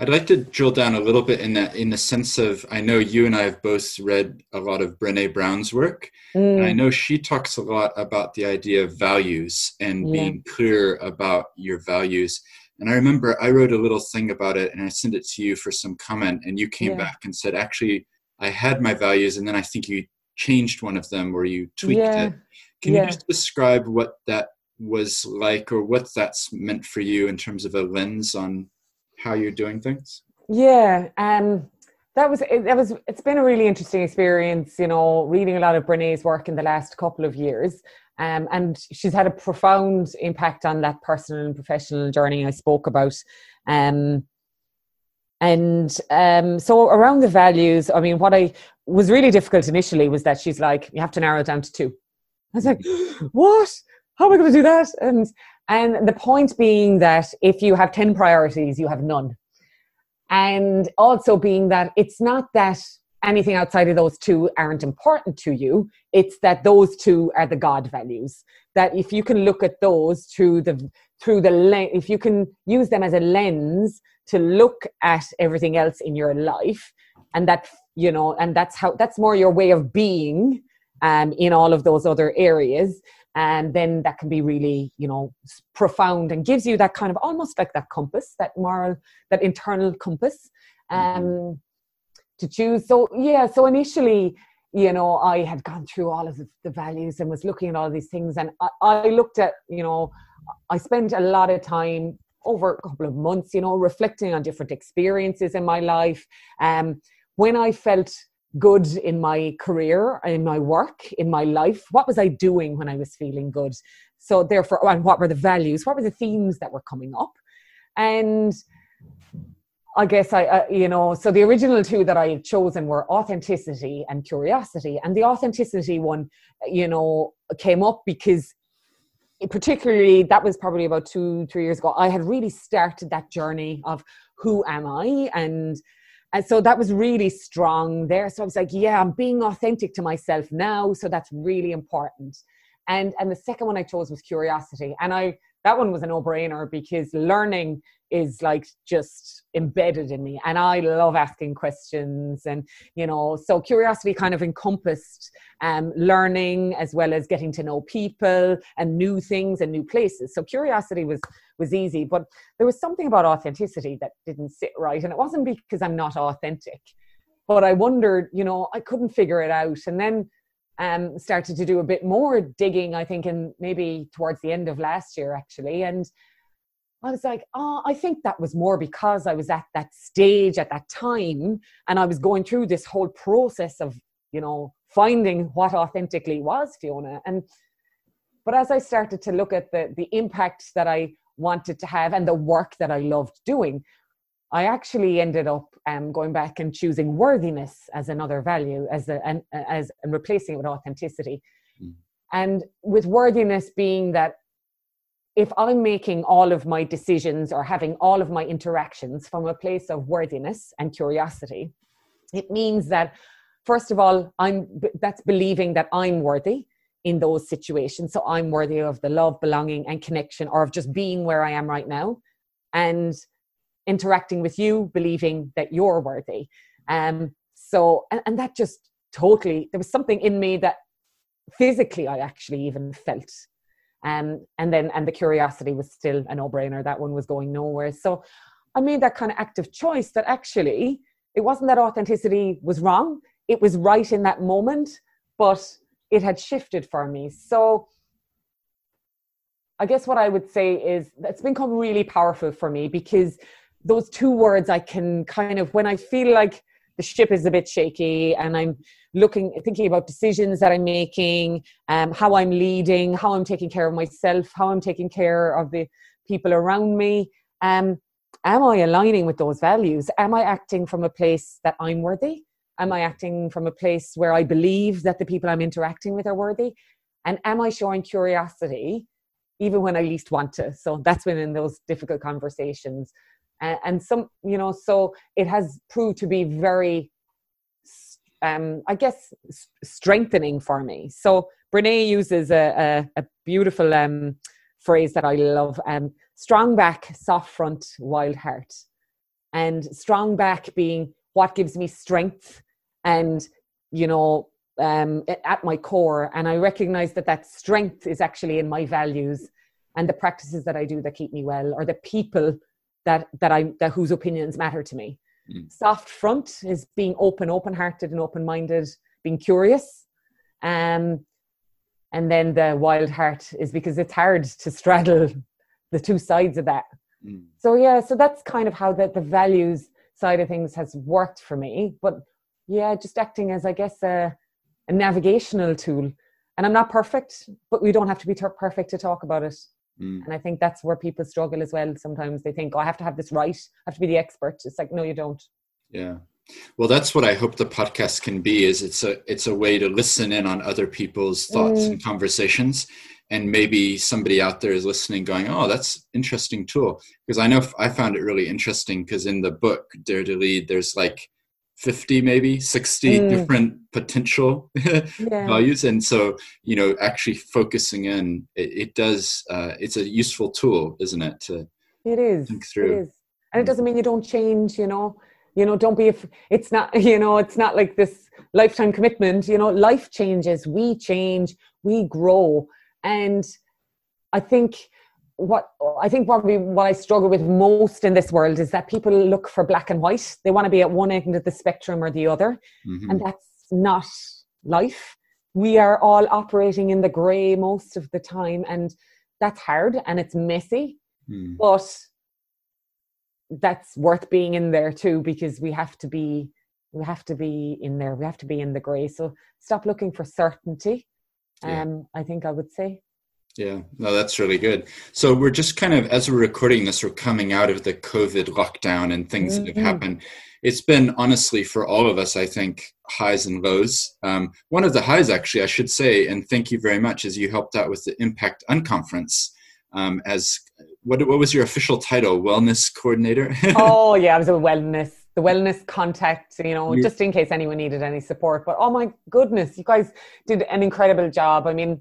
I'd like to drill down a little bit in that, in the sense of I know you and I have both read a lot of Brene Brown's work, mm. and I mm. know she talks a lot about the idea of values and yeah. being clear about your values. And I remember I wrote a little thing about it, and I sent it to you for some comment, and you came yeah. back and said, actually, I had my values, and then I think you changed one of them or you tweaked yeah. it. Can you just describe what that was like, or what that's meant for you in terms of a lens on how you're doing things? Yeah, um, that was it, that was. It's been a really interesting experience. You know, reading a lot of Brene's work in the last couple of years. Um, and she's had a profound impact on that personal and professional journey I spoke about. Um, and um, so around the values, I mean, what I was really difficult initially was that she's like, you have to narrow it down to two. I was like, [gasps] what? How am I going to do that? And and the point being that if you have 10 priorities, you have none. And also being that it's not that anything outside of those two aren't important to you, it's that those two are the God values. That if you can look at those through the through the lens, if you can use them as a lens to look at everything else in your life, and that you know, and that's how that's more your way of being um, in all of those other areas. And then that can be really you know profound and gives you that kind of almost like that compass that moral that internal compass um mm-hmm. to choose. So yeah so initially you know i had gone through all of the, the values and was looking at all these things. And I, I looked at you know i spent a lot of time over a couple of months you know reflecting on different experiences in my life um when i felt good in my career, in my work, in my life? What was I doing when I was feeling good? so therefore and what were the values what were the themes that were coming up and I guess I, uh, you know, so the original two that I had chosen were authenticity and curiosity. And the authenticity one, you know, came up because particularly that was probably about two, three years ago. I had really started that journey of who am I? And and so that was really strong there. So I was like, yeah, I'm being authentic to myself now. So that's really important. And and the second one I chose was curiosity. And I that one was a no-brainer because learning is like just embedded in me and i love asking questions and you know so curiosity kind of encompassed um, learning as well as getting to know people and new things and new places. So curiosity was was easy but there was something about authenticity that didn't sit right and it wasn't because i'm not authentic but i wondered you know i couldn't figure it out. And then um, started to do a bit more digging i think in maybe towards the end of last year actually and I was like, oh, I think that was more because I was at that stage at that time and I was going through this whole process of, you know, finding what authentically was Fiona. And but as I started to look at the the impact that I wanted to have and the work that I loved doing, I actually ended up um, going back and choosing worthiness as another value, as a, and as and replacing it with authenticity. Mm. And with worthiness being that if I'm making all of my decisions or having all of my interactions from a place of worthiness and curiosity, it means that first of all, I'm that's believing that I'm worthy in those situations. So I'm worthy of the love, belonging, and connection, or of just being where I am right now, and interacting with you, believing that you're worthy. Um, so and, and that just totally there was something in me that physically I actually even felt. Um, and then and the curiosity was still a no-brainer. That one was going nowhere. So i made that kind of active choice that actually it wasn't that authenticity was wrong. It was right in that moment but it had shifted for me. So i guess what i would say is it's become really powerful for me because those two words i can kind of when i feel like the ship is a bit shaky and i'm looking thinking about decisions that i'm making um, how i'm leading how i'm taking care of myself how i'm taking care of the people around me um, am i aligning with those values? Am i acting from a place that i'm worthy? Am i acting from a place where i believe that the people i'm interacting with are worthy? And am i showing curiosity even when i least want to? So that's when in those difficult conversations and, and some you know so it has proved to be very um, I guess, strengthening for me. So Brene uses a, a, a beautiful um, phrase that I love: um, "Strong back, soft front, wild heart." And strong back being what gives me strength, and you know, um, at my core. And I recognize that that strength is actually in my values and the practices that I do that keep me well, or the people that that I that whose opinions matter to me. Mm. Soft front is being open, open hearted, and open minded, being curious. Um, and then the wild heart is because it's hard to straddle [laughs] the two sides of that. Mm. So yeah, so that's kind of how the, the values side of things has worked for me. But yeah, just acting as I guess a, a navigational tool. And I'm not perfect, but we don't have to be perfect to talk about it. Mm. And I think that's where people struggle as well. Sometimes they think, oh, I have to have this right, I have to be the expert. It's like, no, you don't. Yeah. Well, that's what I hope the podcast can be is it's a it's a way to listen in on other people's thoughts mm. and conversations. And maybe somebody out there is listening going, oh, that's interesting tool. Because I know I found it really interesting because in the book, Dare to Lead, there's like 50 maybe 60 mm. different potential [laughs] yeah. values. And so you know actually focusing in it, it does uh, it's a useful tool isn't it to it is. think through? it is. And it doesn't mean you don't change you know? You know don't be if it's not [laughs] you know it's not like this lifetime commitment. You know life changes. We change. We grow. And i think what I think probably what I struggle with most in this world is that people look for black and white. They want to be at one end of the spectrum or the other, mm-hmm. and that's not life. We are all operating in the grey most of the time, and that's hard and it's messy, mm. but that's worth being in there too because we have to be we have to be in there. We have to be in the grey. So stop looking for certainty. Um, yeah. I think I would say. Yeah, no, that's really good. So we're just kind of, as we're recording this, we're coming out of the COVID lockdown and things mm-hmm. that have mm-hmm. happened. It's been honestly for all of us, I think, highs and lows. Um, one of the highs, actually, I should say, and thank you very much, is you helped out with the Impact Unconference um, as what, what was your official title? Wellness coordinator? [laughs] oh, yeah, I was a wellness the wellness contact, you know, yeah. just in case anyone needed any support. But oh my goodness, you guys did an incredible job. I mean,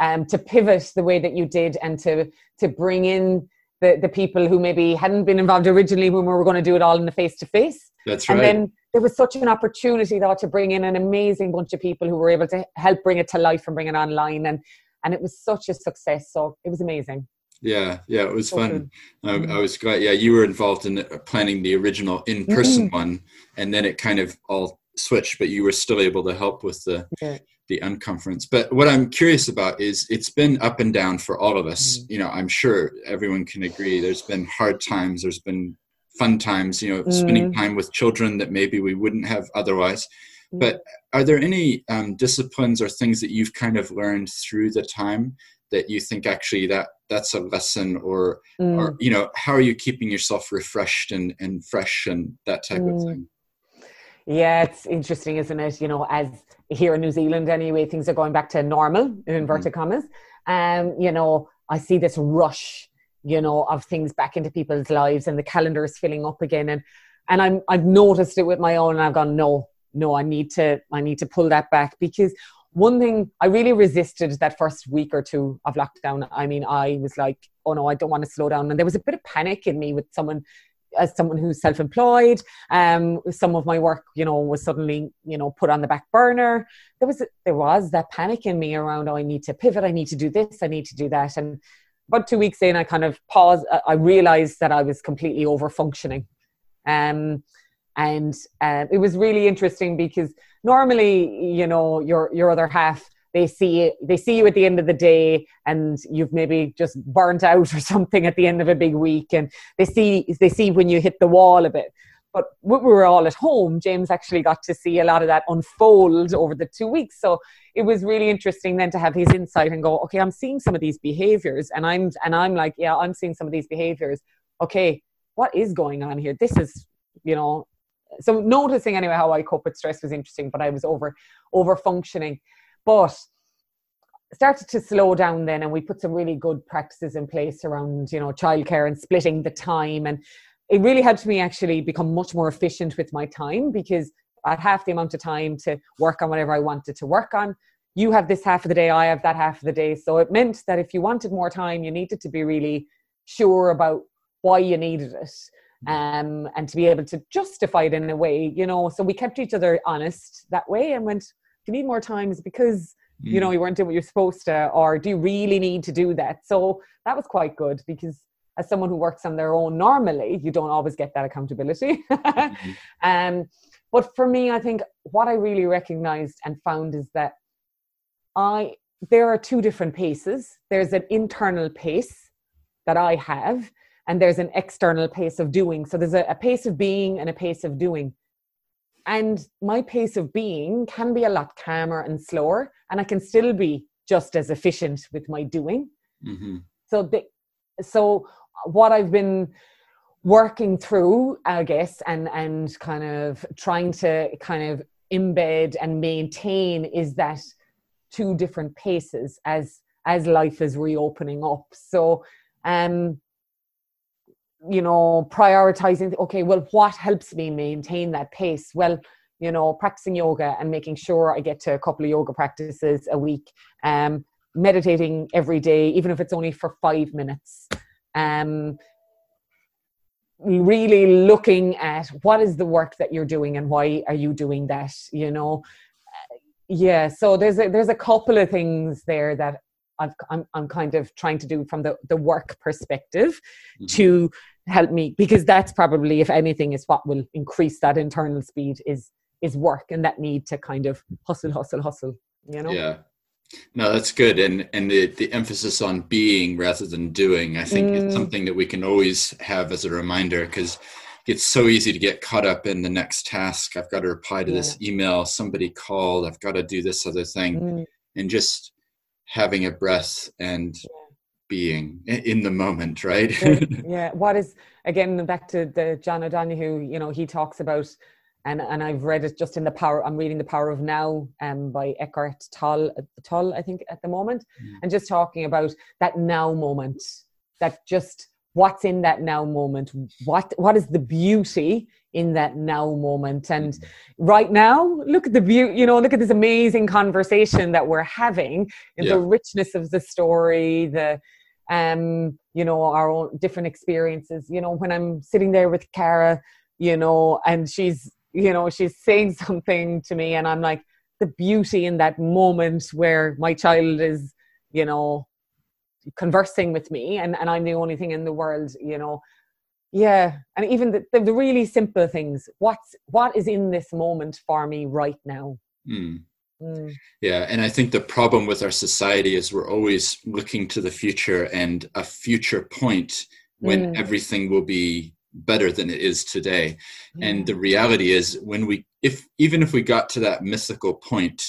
um, to pivot the way that you did and to to bring in the, the people who maybe hadn't been involved originally when we were going to do it all in the face to face. That's right. And then there was such an opportunity though to bring in an amazing bunch of people who were able to help bring it to life and bring it online and and it was such a success. So it was amazing. Yeah, yeah, it was fun. I, I, mm-hmm. was glad. Yeah, you were involved in planning the original in-person mm-hmm. one, and then it kind of all switched, but you were still able to help with the yeah the unconference. But what I'm curious about is it's been up and down for all of us. Mm. You know, I'm sure everyone can agree. There's been hard times. There's been fun times. You know, mm. spending time with children that maybe we wouldn't have otherwise. Mm. But are there any um, disciplines or things that you've kind of learned through the time that you think actually that that's a lesson or or mm. you know how are you keeping yourself refreshed and and fresh and that type of mm. thing yeah, it's interesting, isn't it? You know, as here in New Zealand anyway, things are going back to normal in mm-hmm. inverted mm-hmm. commas. Um, you know, I see this rush, you know, of things back into people's lives and the calendar is filling up again. And and I'm I've noticed it with my own and I've gone, no, no, I need to I need to pull that back because one thing I really resisted that first week or two of lockdown. I mean, I was like, oh no, I don't want to slow down. And there was a bit of panic in me with someone as someone who's self-employed um, some of my work you know was suddenly you know put on the back burner. There was there was that panic in me around oh i need to pivot i need to do this i need to do that. And about two weeks in i kind of paused i realized that i was completely over functioning um, and uh, it was really interesting because normally you know your your other half they see they see you at the end of the day and you've maybe just burnt out or [laughs] something at the end of a big week and they see they see when you hit the wall a bit. But we were all at home james actually got to see a lot of that unfold over the two weeks. So it was really interesting then to have his insight and go okay i'm seeing some of these behaviors and i'm and i'm like yeah i'm seeing some of these behaviors. Okay what is going on here? This is you know so noticing anyway how i cope with stress was interesting but i was over over functioning but started to slow down then and we put some really good practices in place around you know childcare and splitting the time and it really helped me actually become much more efficient with my time because I had half the amount of time to work on whatever I wanted to work on. You have this half of the day, I have that half of the day. So it meant that if you wanted more time, you needed to be really sure about why you needed it um, and to be able to justify it in a way, you know. So we kept each other honest that way and went, you need more time is because mm. you know you weren't doing what you're supposed to or do you really need to do that? So that was quite good because as someone who works on their own normally you don't always get that accountability. Mm-hmm. [laughs] um, but for me i think what i really recognized and found is that i there are two different paces. There's an internal pace that i have and there's an external pace of doing. So there's a, a pace of being and a pace of doing and my pace of being can be a lot calmer and slower and i can still be just as efficient with my doing mm-hmm. so the, so what i've been working through i guess and and kind of trying to kind of embed and maintain is that two different paces as as life is reopening up so um you know prioritizing okay well what helps me maintain that pace? Well you know practicing yoga and making sure i get to a couple of yoga practices a week um meditating every day even if it's only for five minutes. Um really looking at what is the work that you're doing and why are you doing that you know? Yeah so there's a there's a couple of things there that I've, I'm, I'm kind of trying to do from the, the work perspective mm-hmm. to help me because that's probably if anything is what will increase that internal speed is is work and that need to kind of hustle hustle hustle you know yeah no that's good and and the, the emphasis on being rather than doing i think mm. it's something that we can always have as a reminder because it's so easy to get caught up in the next task i've got to reply to yeah. this email somebody called i've got to do this other thing mm. and just having a breath and yeah. being in the moment, right? [laughs] yeah. What is again back to the John O'Donohue? You know, he talks about. And, and I've read it just in the power. I'm reading the Power of Now um, by Eckhart Tolle, Tolle, I think, at the moment, mm. and just talking about that now moment, that just what's in that now moment what what is the beauty in that now moment and mm-hmm. right now look at the view, you know look at this amazing conversation that we're having yeah. the richness of the story the um you know our own different experiences you know when i'm sitting there with Cara you know and she's you know she's saying [laughs] something to me and i'm like the beauty in that moment where my child is you know conversing with me and, and I'm the only thing in the world, you know. Yeah. And even the, the, really simple things. What's what is in this moment for me right now? Mm. Mm. Yeah, and I think the problem with our society is we're always looking to the future and a future point when mm. everything will be better than it is today. And the reality is when we if even if we got to that mythical point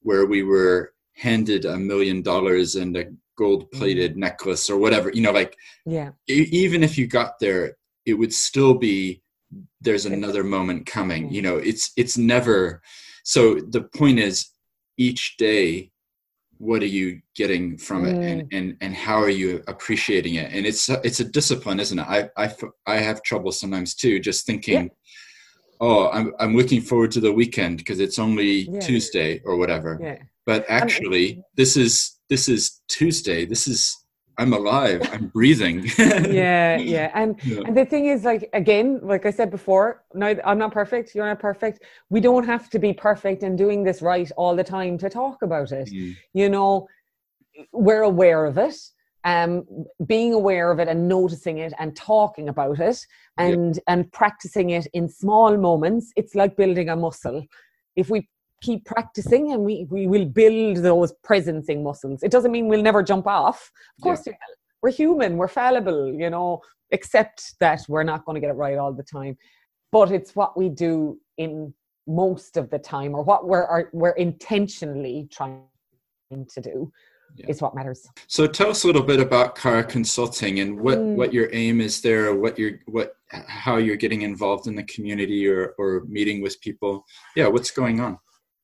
where we were handed a million dollars and a gold plated mm-hmm. necklace or whatever you know like yeah even if you got there it would still be there's another moment coming you know it's it's never so the point is each day what are you getting from it and, mm. and and how are you appreciating it and it's it's a discipline isn't it i i, I have trouble sometimes too just thinking yeah. oh i'm i'm looking forward to the weekend because it's only yeah. tuesday or whatever yeah. but actually this is this is Tuesday. This is I'm alive. I'm breathing. [laughs] yeah, yeah. And yeah. and the thing is, like again, like I said before, no, I'm not perfect. You're not perfect. We don't have to be perfect and doing this right all the time to talk about it. Mm. You know, we're aware of it. Um, being aware of it and noticing it and talking about it and yep. and practicing it in small moments. It's like building a muscle. If we keep practicing and we, we will build those presencing muscles. It doesn't mean we'll never jump off. Of course, yeah. we're human, we're fallible, you know, except that we're not going to get it right all the time. But it's what we do in most of the time or what we're, are, we're intentionally trying to do. Yeah. is what matters. So tell us a little bit about Cara Consulting and what, mm. what your aim is there, what you're what how you're getting involved in the community or, or meeting with people. Yeah, what's going on?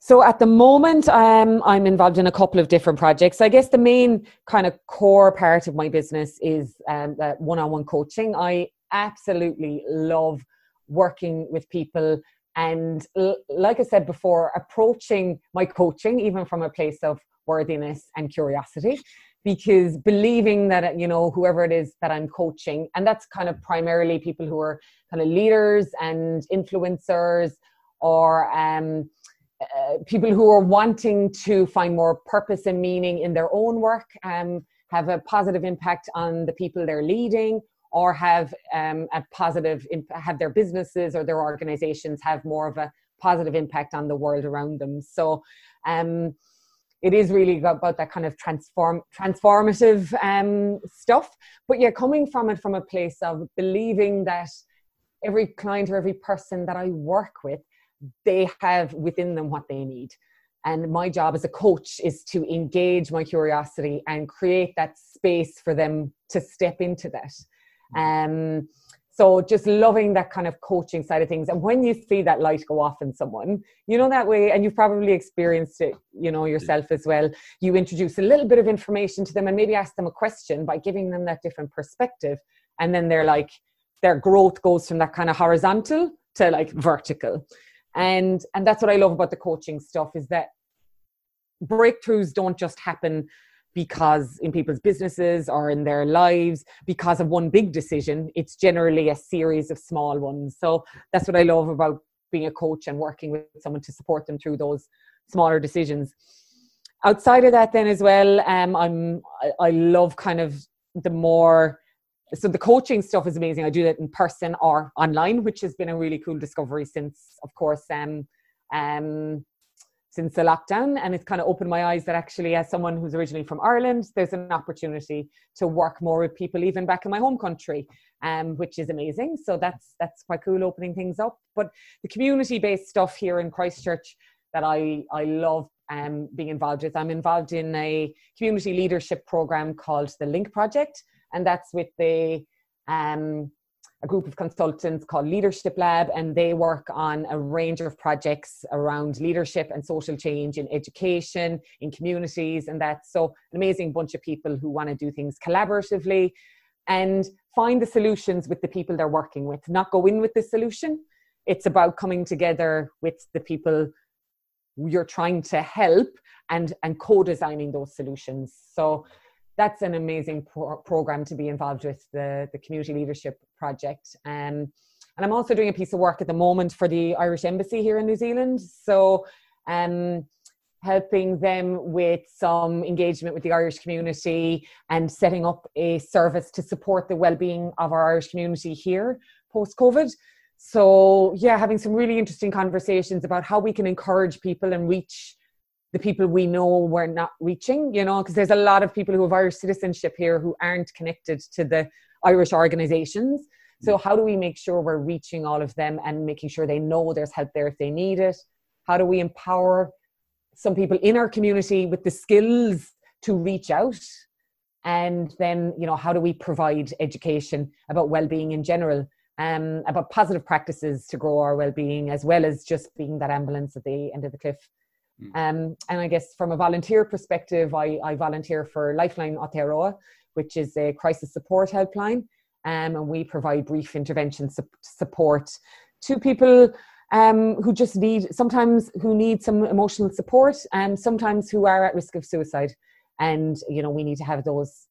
So at the moment, um, I'm involved in a couple of different projects. I guess the main kind of core part of my business is um, one-on-one coaching. I absolutely love working with people and l- like i said before approaching my coaching even from a place of worthiness and curiosity because believing that you know whoever it is that i'm coaching and that's kind of primarily people who are kind of leaders and influencers or um, uh, people who are wanting to find more purpose and meaning in their own work um, have a positive impact on the people they're leading or have um, a positive have their businesses or their organizations have more of a positive impact on the world around them. So um, it is really about that kind of transform transformative um, stuff. But yeah coming from it from a place of believing that every client or every person that i work with they have within them what they need. And my job as a coach is to engage my curiosity and create that space for them to step into that. Um, so just loving that kind of coaching side of things. And when you see that light go off in someone, you know that way, and you've probably experienced it, you know, yourself as well. You introduce a little bit of information to them and maybe ask them a question by giving them that different perspective. And then they're like, their growth goes from that kind of horizontal to like vertical and and that's what i love about the coaching stuff is that breakthroughs don't just happen because in people's businesses or in their lives because of one big decision. It's generally a series of small ones. So that's what i love about being a coach and working with someone to support them through those smaller decisions. Outside of that then as well um, i'm I, I love kind of the more so the coaching stuff is amazing. I do that in person or online, which has been a really cool discovery since, of course, um, um, since the lockdown. And it's kind of opened my eyes that actually, as someone who's originally from Ireland, there's an opportunity to work more with people, even back in my home country, um, which is amazing. So that's that's quite cool, opening things up. But the community-based stuff here in Christchurch, that I, I love um, being involved with. I'm involved in a community leadership program called the Link Project, and that's with the um, a group of consultants called Leadership Lab, and they work on a range of projects around leadership and social change in education, in communities, and that's so an amazing bunch of people who want to do things collaboratively and find the solutions with the people they're working with, not go in with the solution. It's about coming together with the people you're trying to help and and co-designing those solutions. So that's an amazing pro- program to be involved with the, the community leadership project. Um, and i'm also doing a piece of work at the moment for the irish embassy here in new zealand. So um, helping them with some engagement with the irish community and setting up a service to support the well-being of our irish community here post covid so yeah having some really interesting conversations about how we can encourage people and reach the people we know we're not reaching, you know, because there's a lot of people who have Irish citizenship here who aren't connected to the Irish organizations. So, how do we make sure we're reaching all of them and making sure they know there's help there if they need it? How do we empower some people in our community with the skills to reach out? And then, you know, how do we provide education about well-being in general, um, about positive practices to grow our well-being, as well as just being that ambulance at the end of the cliff Mm. Um, and I guess from a volunteer perspective, I, I volunteer for Lifeline Aotearoa, which is a crisis support helpline. Um, and we provide brief intervention su- support to people um, who just need, sometimes who need some emotional support and sometimes who are at risk of suicide. And, you know, we need to have those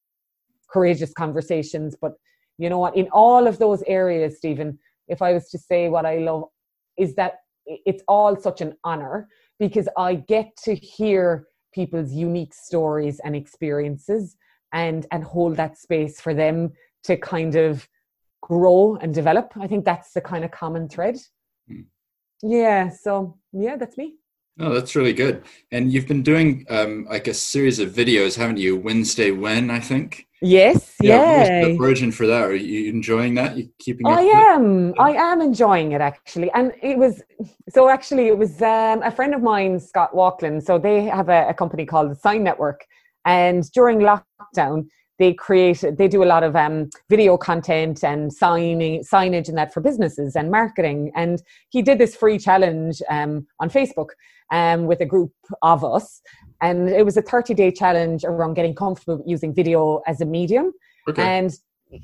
courageous conversations. But you know what, in all of those areas, Stephen, if I was to say what I love, is that it's all such an honor because I get to hear people's unique stories and experiences and and hold that space for them to kind of grow and develop. I think that's the kind of common thread. Mm. Yeah, so yeah, that's me. Oh, that's really good. And you've been doing um, like a series of videos, haven't you? Wednesday win I think. Yes. Yeah. the origin for that? Are you enjoying that? You keeping? I am. I am enjoying it actually, and it was so. Actually, it was um, a friend of mine, Scott Walkland. So they have a, a company called the Sign Network, and during lockdown, they create they do a lot of um, video content and signing signage and that for businesses and marketing. And he did this free challenge um, on facebook um, with a group of us. And it was a 30 day challenge around getting comfortable using video as a medium. Okay. and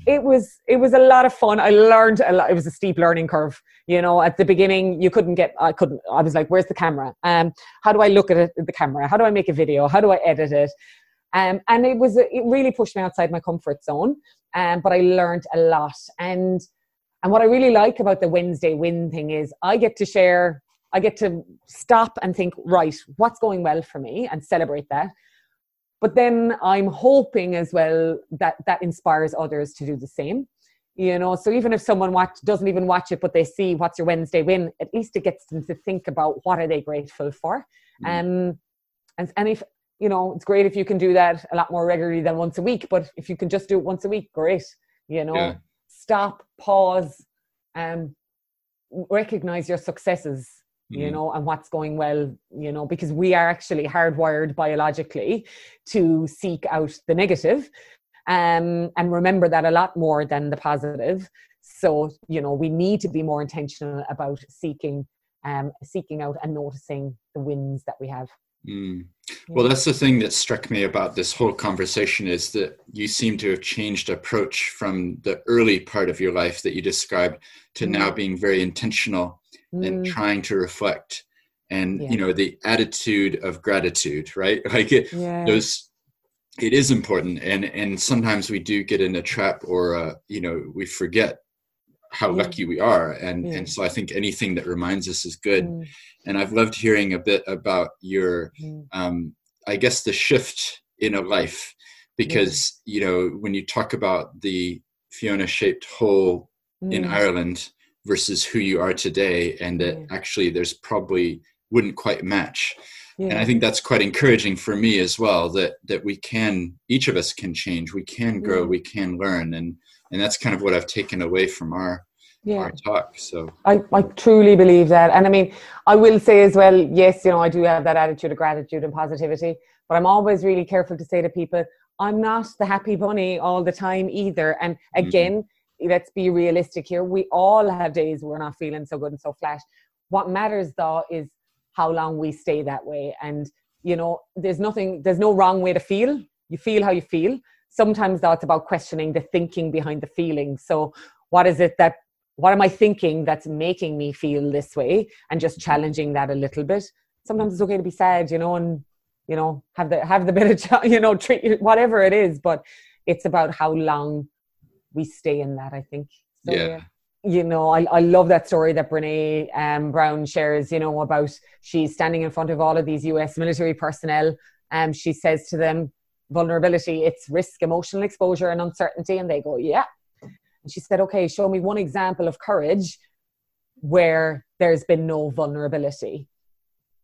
it was it was a lot of fun. I learned a lot it was a steep learning curve you know. At the beginning you couldn't get i couldn't i was like where's the camera? Um how do i look at it the camera? How do i make a video? How do i edit it um, and it was it really pushed me outside my comfort zone. Um, but I learned a lot. And and what I really like about the Wednesday win thing is I get to share, I get to stop and think, right, what's going well for me and celebrate that. But then I'm hoping as well that that inspires others to do the same. You know, so even if someone watch, doesn't even watch it, but they see what's your Wednesday win, at least it gets them to think about what are they grateful for. Mm. Um, and, and if you know, it's great if you can do that a lot more regularly than once a week. But if you can just do it once a week, great. You know, yeah. stop, pause, and um, recognize your successes. Mm-hmm. You know, and what's going well. You know, because we are actually hardwired biologically to seek out the negative, um, and remember that a lot more than the positive. So you know, we need to be more intentional about seeking, um, seeking out and noticing the wins that we have. Mm. Well, that's the thing that struck me about this whole conversation is that you seem to have changed approach from the early part of your life that you described to mm. now being very intentional mm. and trying to reflect and yeah. you know the attitude of gratitude right [laughs] like it yeah. those it is important and and sometimes we do get in a trap or uh, you know we forget how lucky we are and yeah. and so i think anything that reminds us is good mm. and i've loved hearing a bit about your mm. um i guess the shift in a life because yeah. you know when you talk about the fiona shaped hole mm. in ireland versus who you are today and that actually there's probably wouldn't quite match and i think that's quite encouraging for me as well that that we can each of us can change we can grow we can learn and and that's kind of what I've taken away from our yeah. our talk. So I, I truly believe that. And I mean, I will say as well, yes, you know, I do have that attitude of gratitude and positivity, but I'm always really careful to say to people, I'm not the happy bunny all the time either. And mm-hmm. again, mm-hmm. let's be realistic here. We all have days we're not feeling so good and so flat. What matters though is how long we stay that way. And, you know, there's nothing, there's no wrong way to feel. You feel how you feel. Sometimes that's about questioning the thinking behind the feeling. So what is it that what am I thinking that's making me feel this way and just challenging that a little bit. Sometimes it's okay to be sad, you know, and you know, have the have the [laughs] bit of you know, treat whatever it is, but it's about how long we stay in that, I think. So, yeah. You know, I, I love that story that Brene um, Brown shares, you know, about she's standing in front of all of these US military personnel and um, she says to them, vulnerability, it's risk, emotional exposure, and uncertainty. And they go, yeah, and she said, okay, show me one example of courage where there's been no vulnerability.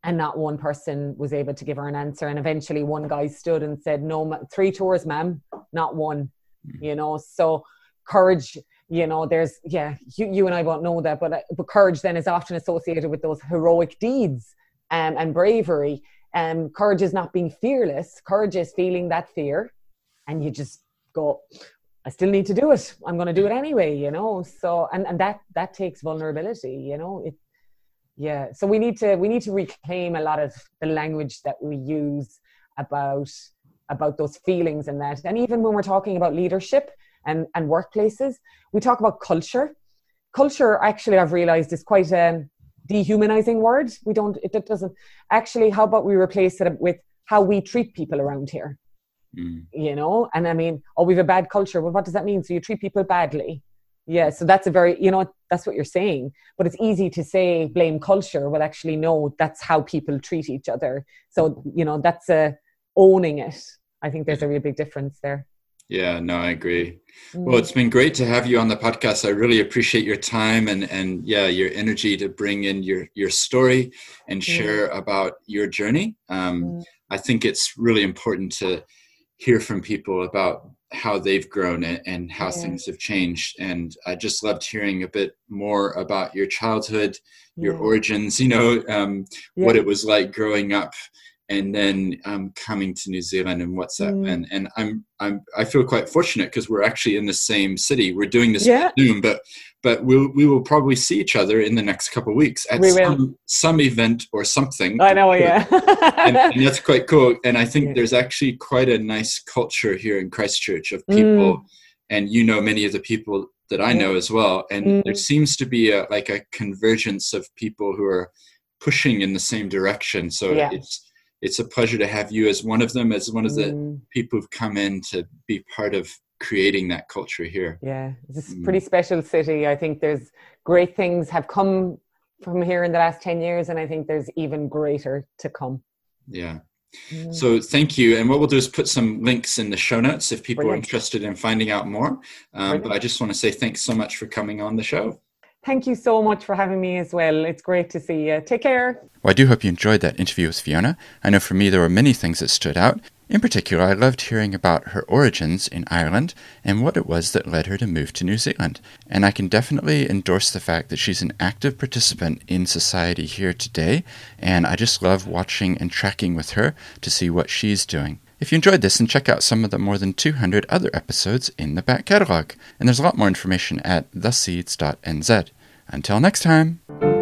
And not one person was able to give her an answer. And eventually one guy stood and said, no, three tours, ma'am, not one, mm-hmm. you know, so courage, you know, there's, yeah, you, you and I won't know that, but, uh, but courage then is often associated with those heroic deeds um, and bravery. Um, courage is not being fearless. Courage is feeling that fear and you just go, I still need to do it. I'm going to do it anyway, you know. So and and that that takes vulnerability, you know. It yeah. So we need to we need to reclaim a lot of the language that we use about about those feelings and that. And even when we're talking about leadership and and workplaces, we talk about culture. Culture actually I've realized is quite a dehumanizing word. We don't it doesn't actually how about we replace it with how we treat people around here? Mm. you know? And i mean oh we have a bad culture. Well what does that mean? So you treat people badly. Yeah so that's a very you know that's what you're saying. But it's easy to say blame culture. Well actually no that's how people treat each other. So you know that's a owning it. I think there's a real big difference there yeah, no, I agree. Well, it's been great to have you on the podcast. I really appreciate your time and and yeah, your energy to bring in your your story and share about your journey. Um, I think it's really important to hear from people about how they've grown and, and how yeah. things have changed. And I just loved hearing a bit more about your childhood, your yeah. origins, you know, um, what it was like growing up and then um, coming to New Zealand and what's that mm. and and I'm I'm I feel quite fortunate because we're actually in the same city. We're doing this yeah. Zoom, but but we'll, we will probably see each other in the next couple of weeks at some, some event or something. I know, yeah. [laughs] and, and, that's quite cool. And I think yeah. there's actually quite a nice culture here in Christchurch of people, mm. and you know many of the people that I know as well. And mm. there seems to be a like a convergence of people who are pushing in the same direction. So yeah. it's it's a pleasure to have you as one of them, as one of the mm. people who've come in to be part of creating that culture here. Yeah, it's a mm. pretty special city. I think there's great things have come from here in the last 10 years, and I think there's even greater to come. Yeah. Mm. So thank you. And what we'll do is put some links in the show notes if people Brilliant. are interested in finding out more. Um, but I just want to say thanks so much for coming on the show. Thank you so much for having me as well. It's great to see you. Take care. Well, I do hope you enjoyed that interview with Fiona. I know for me there were many things that stood out. In particular, I loved hearing about her origins in Ireland and what it was that led her to move to New Zealand. And I can definitely endorse the fact that she's an active participant in society here today, and I just love watching and tracking with her to see what she's doing. If you enjoyed this, then check out some of the more than 200 other episodes in the back catalog. And there's a lot more information at theseeds.nz. Until next time.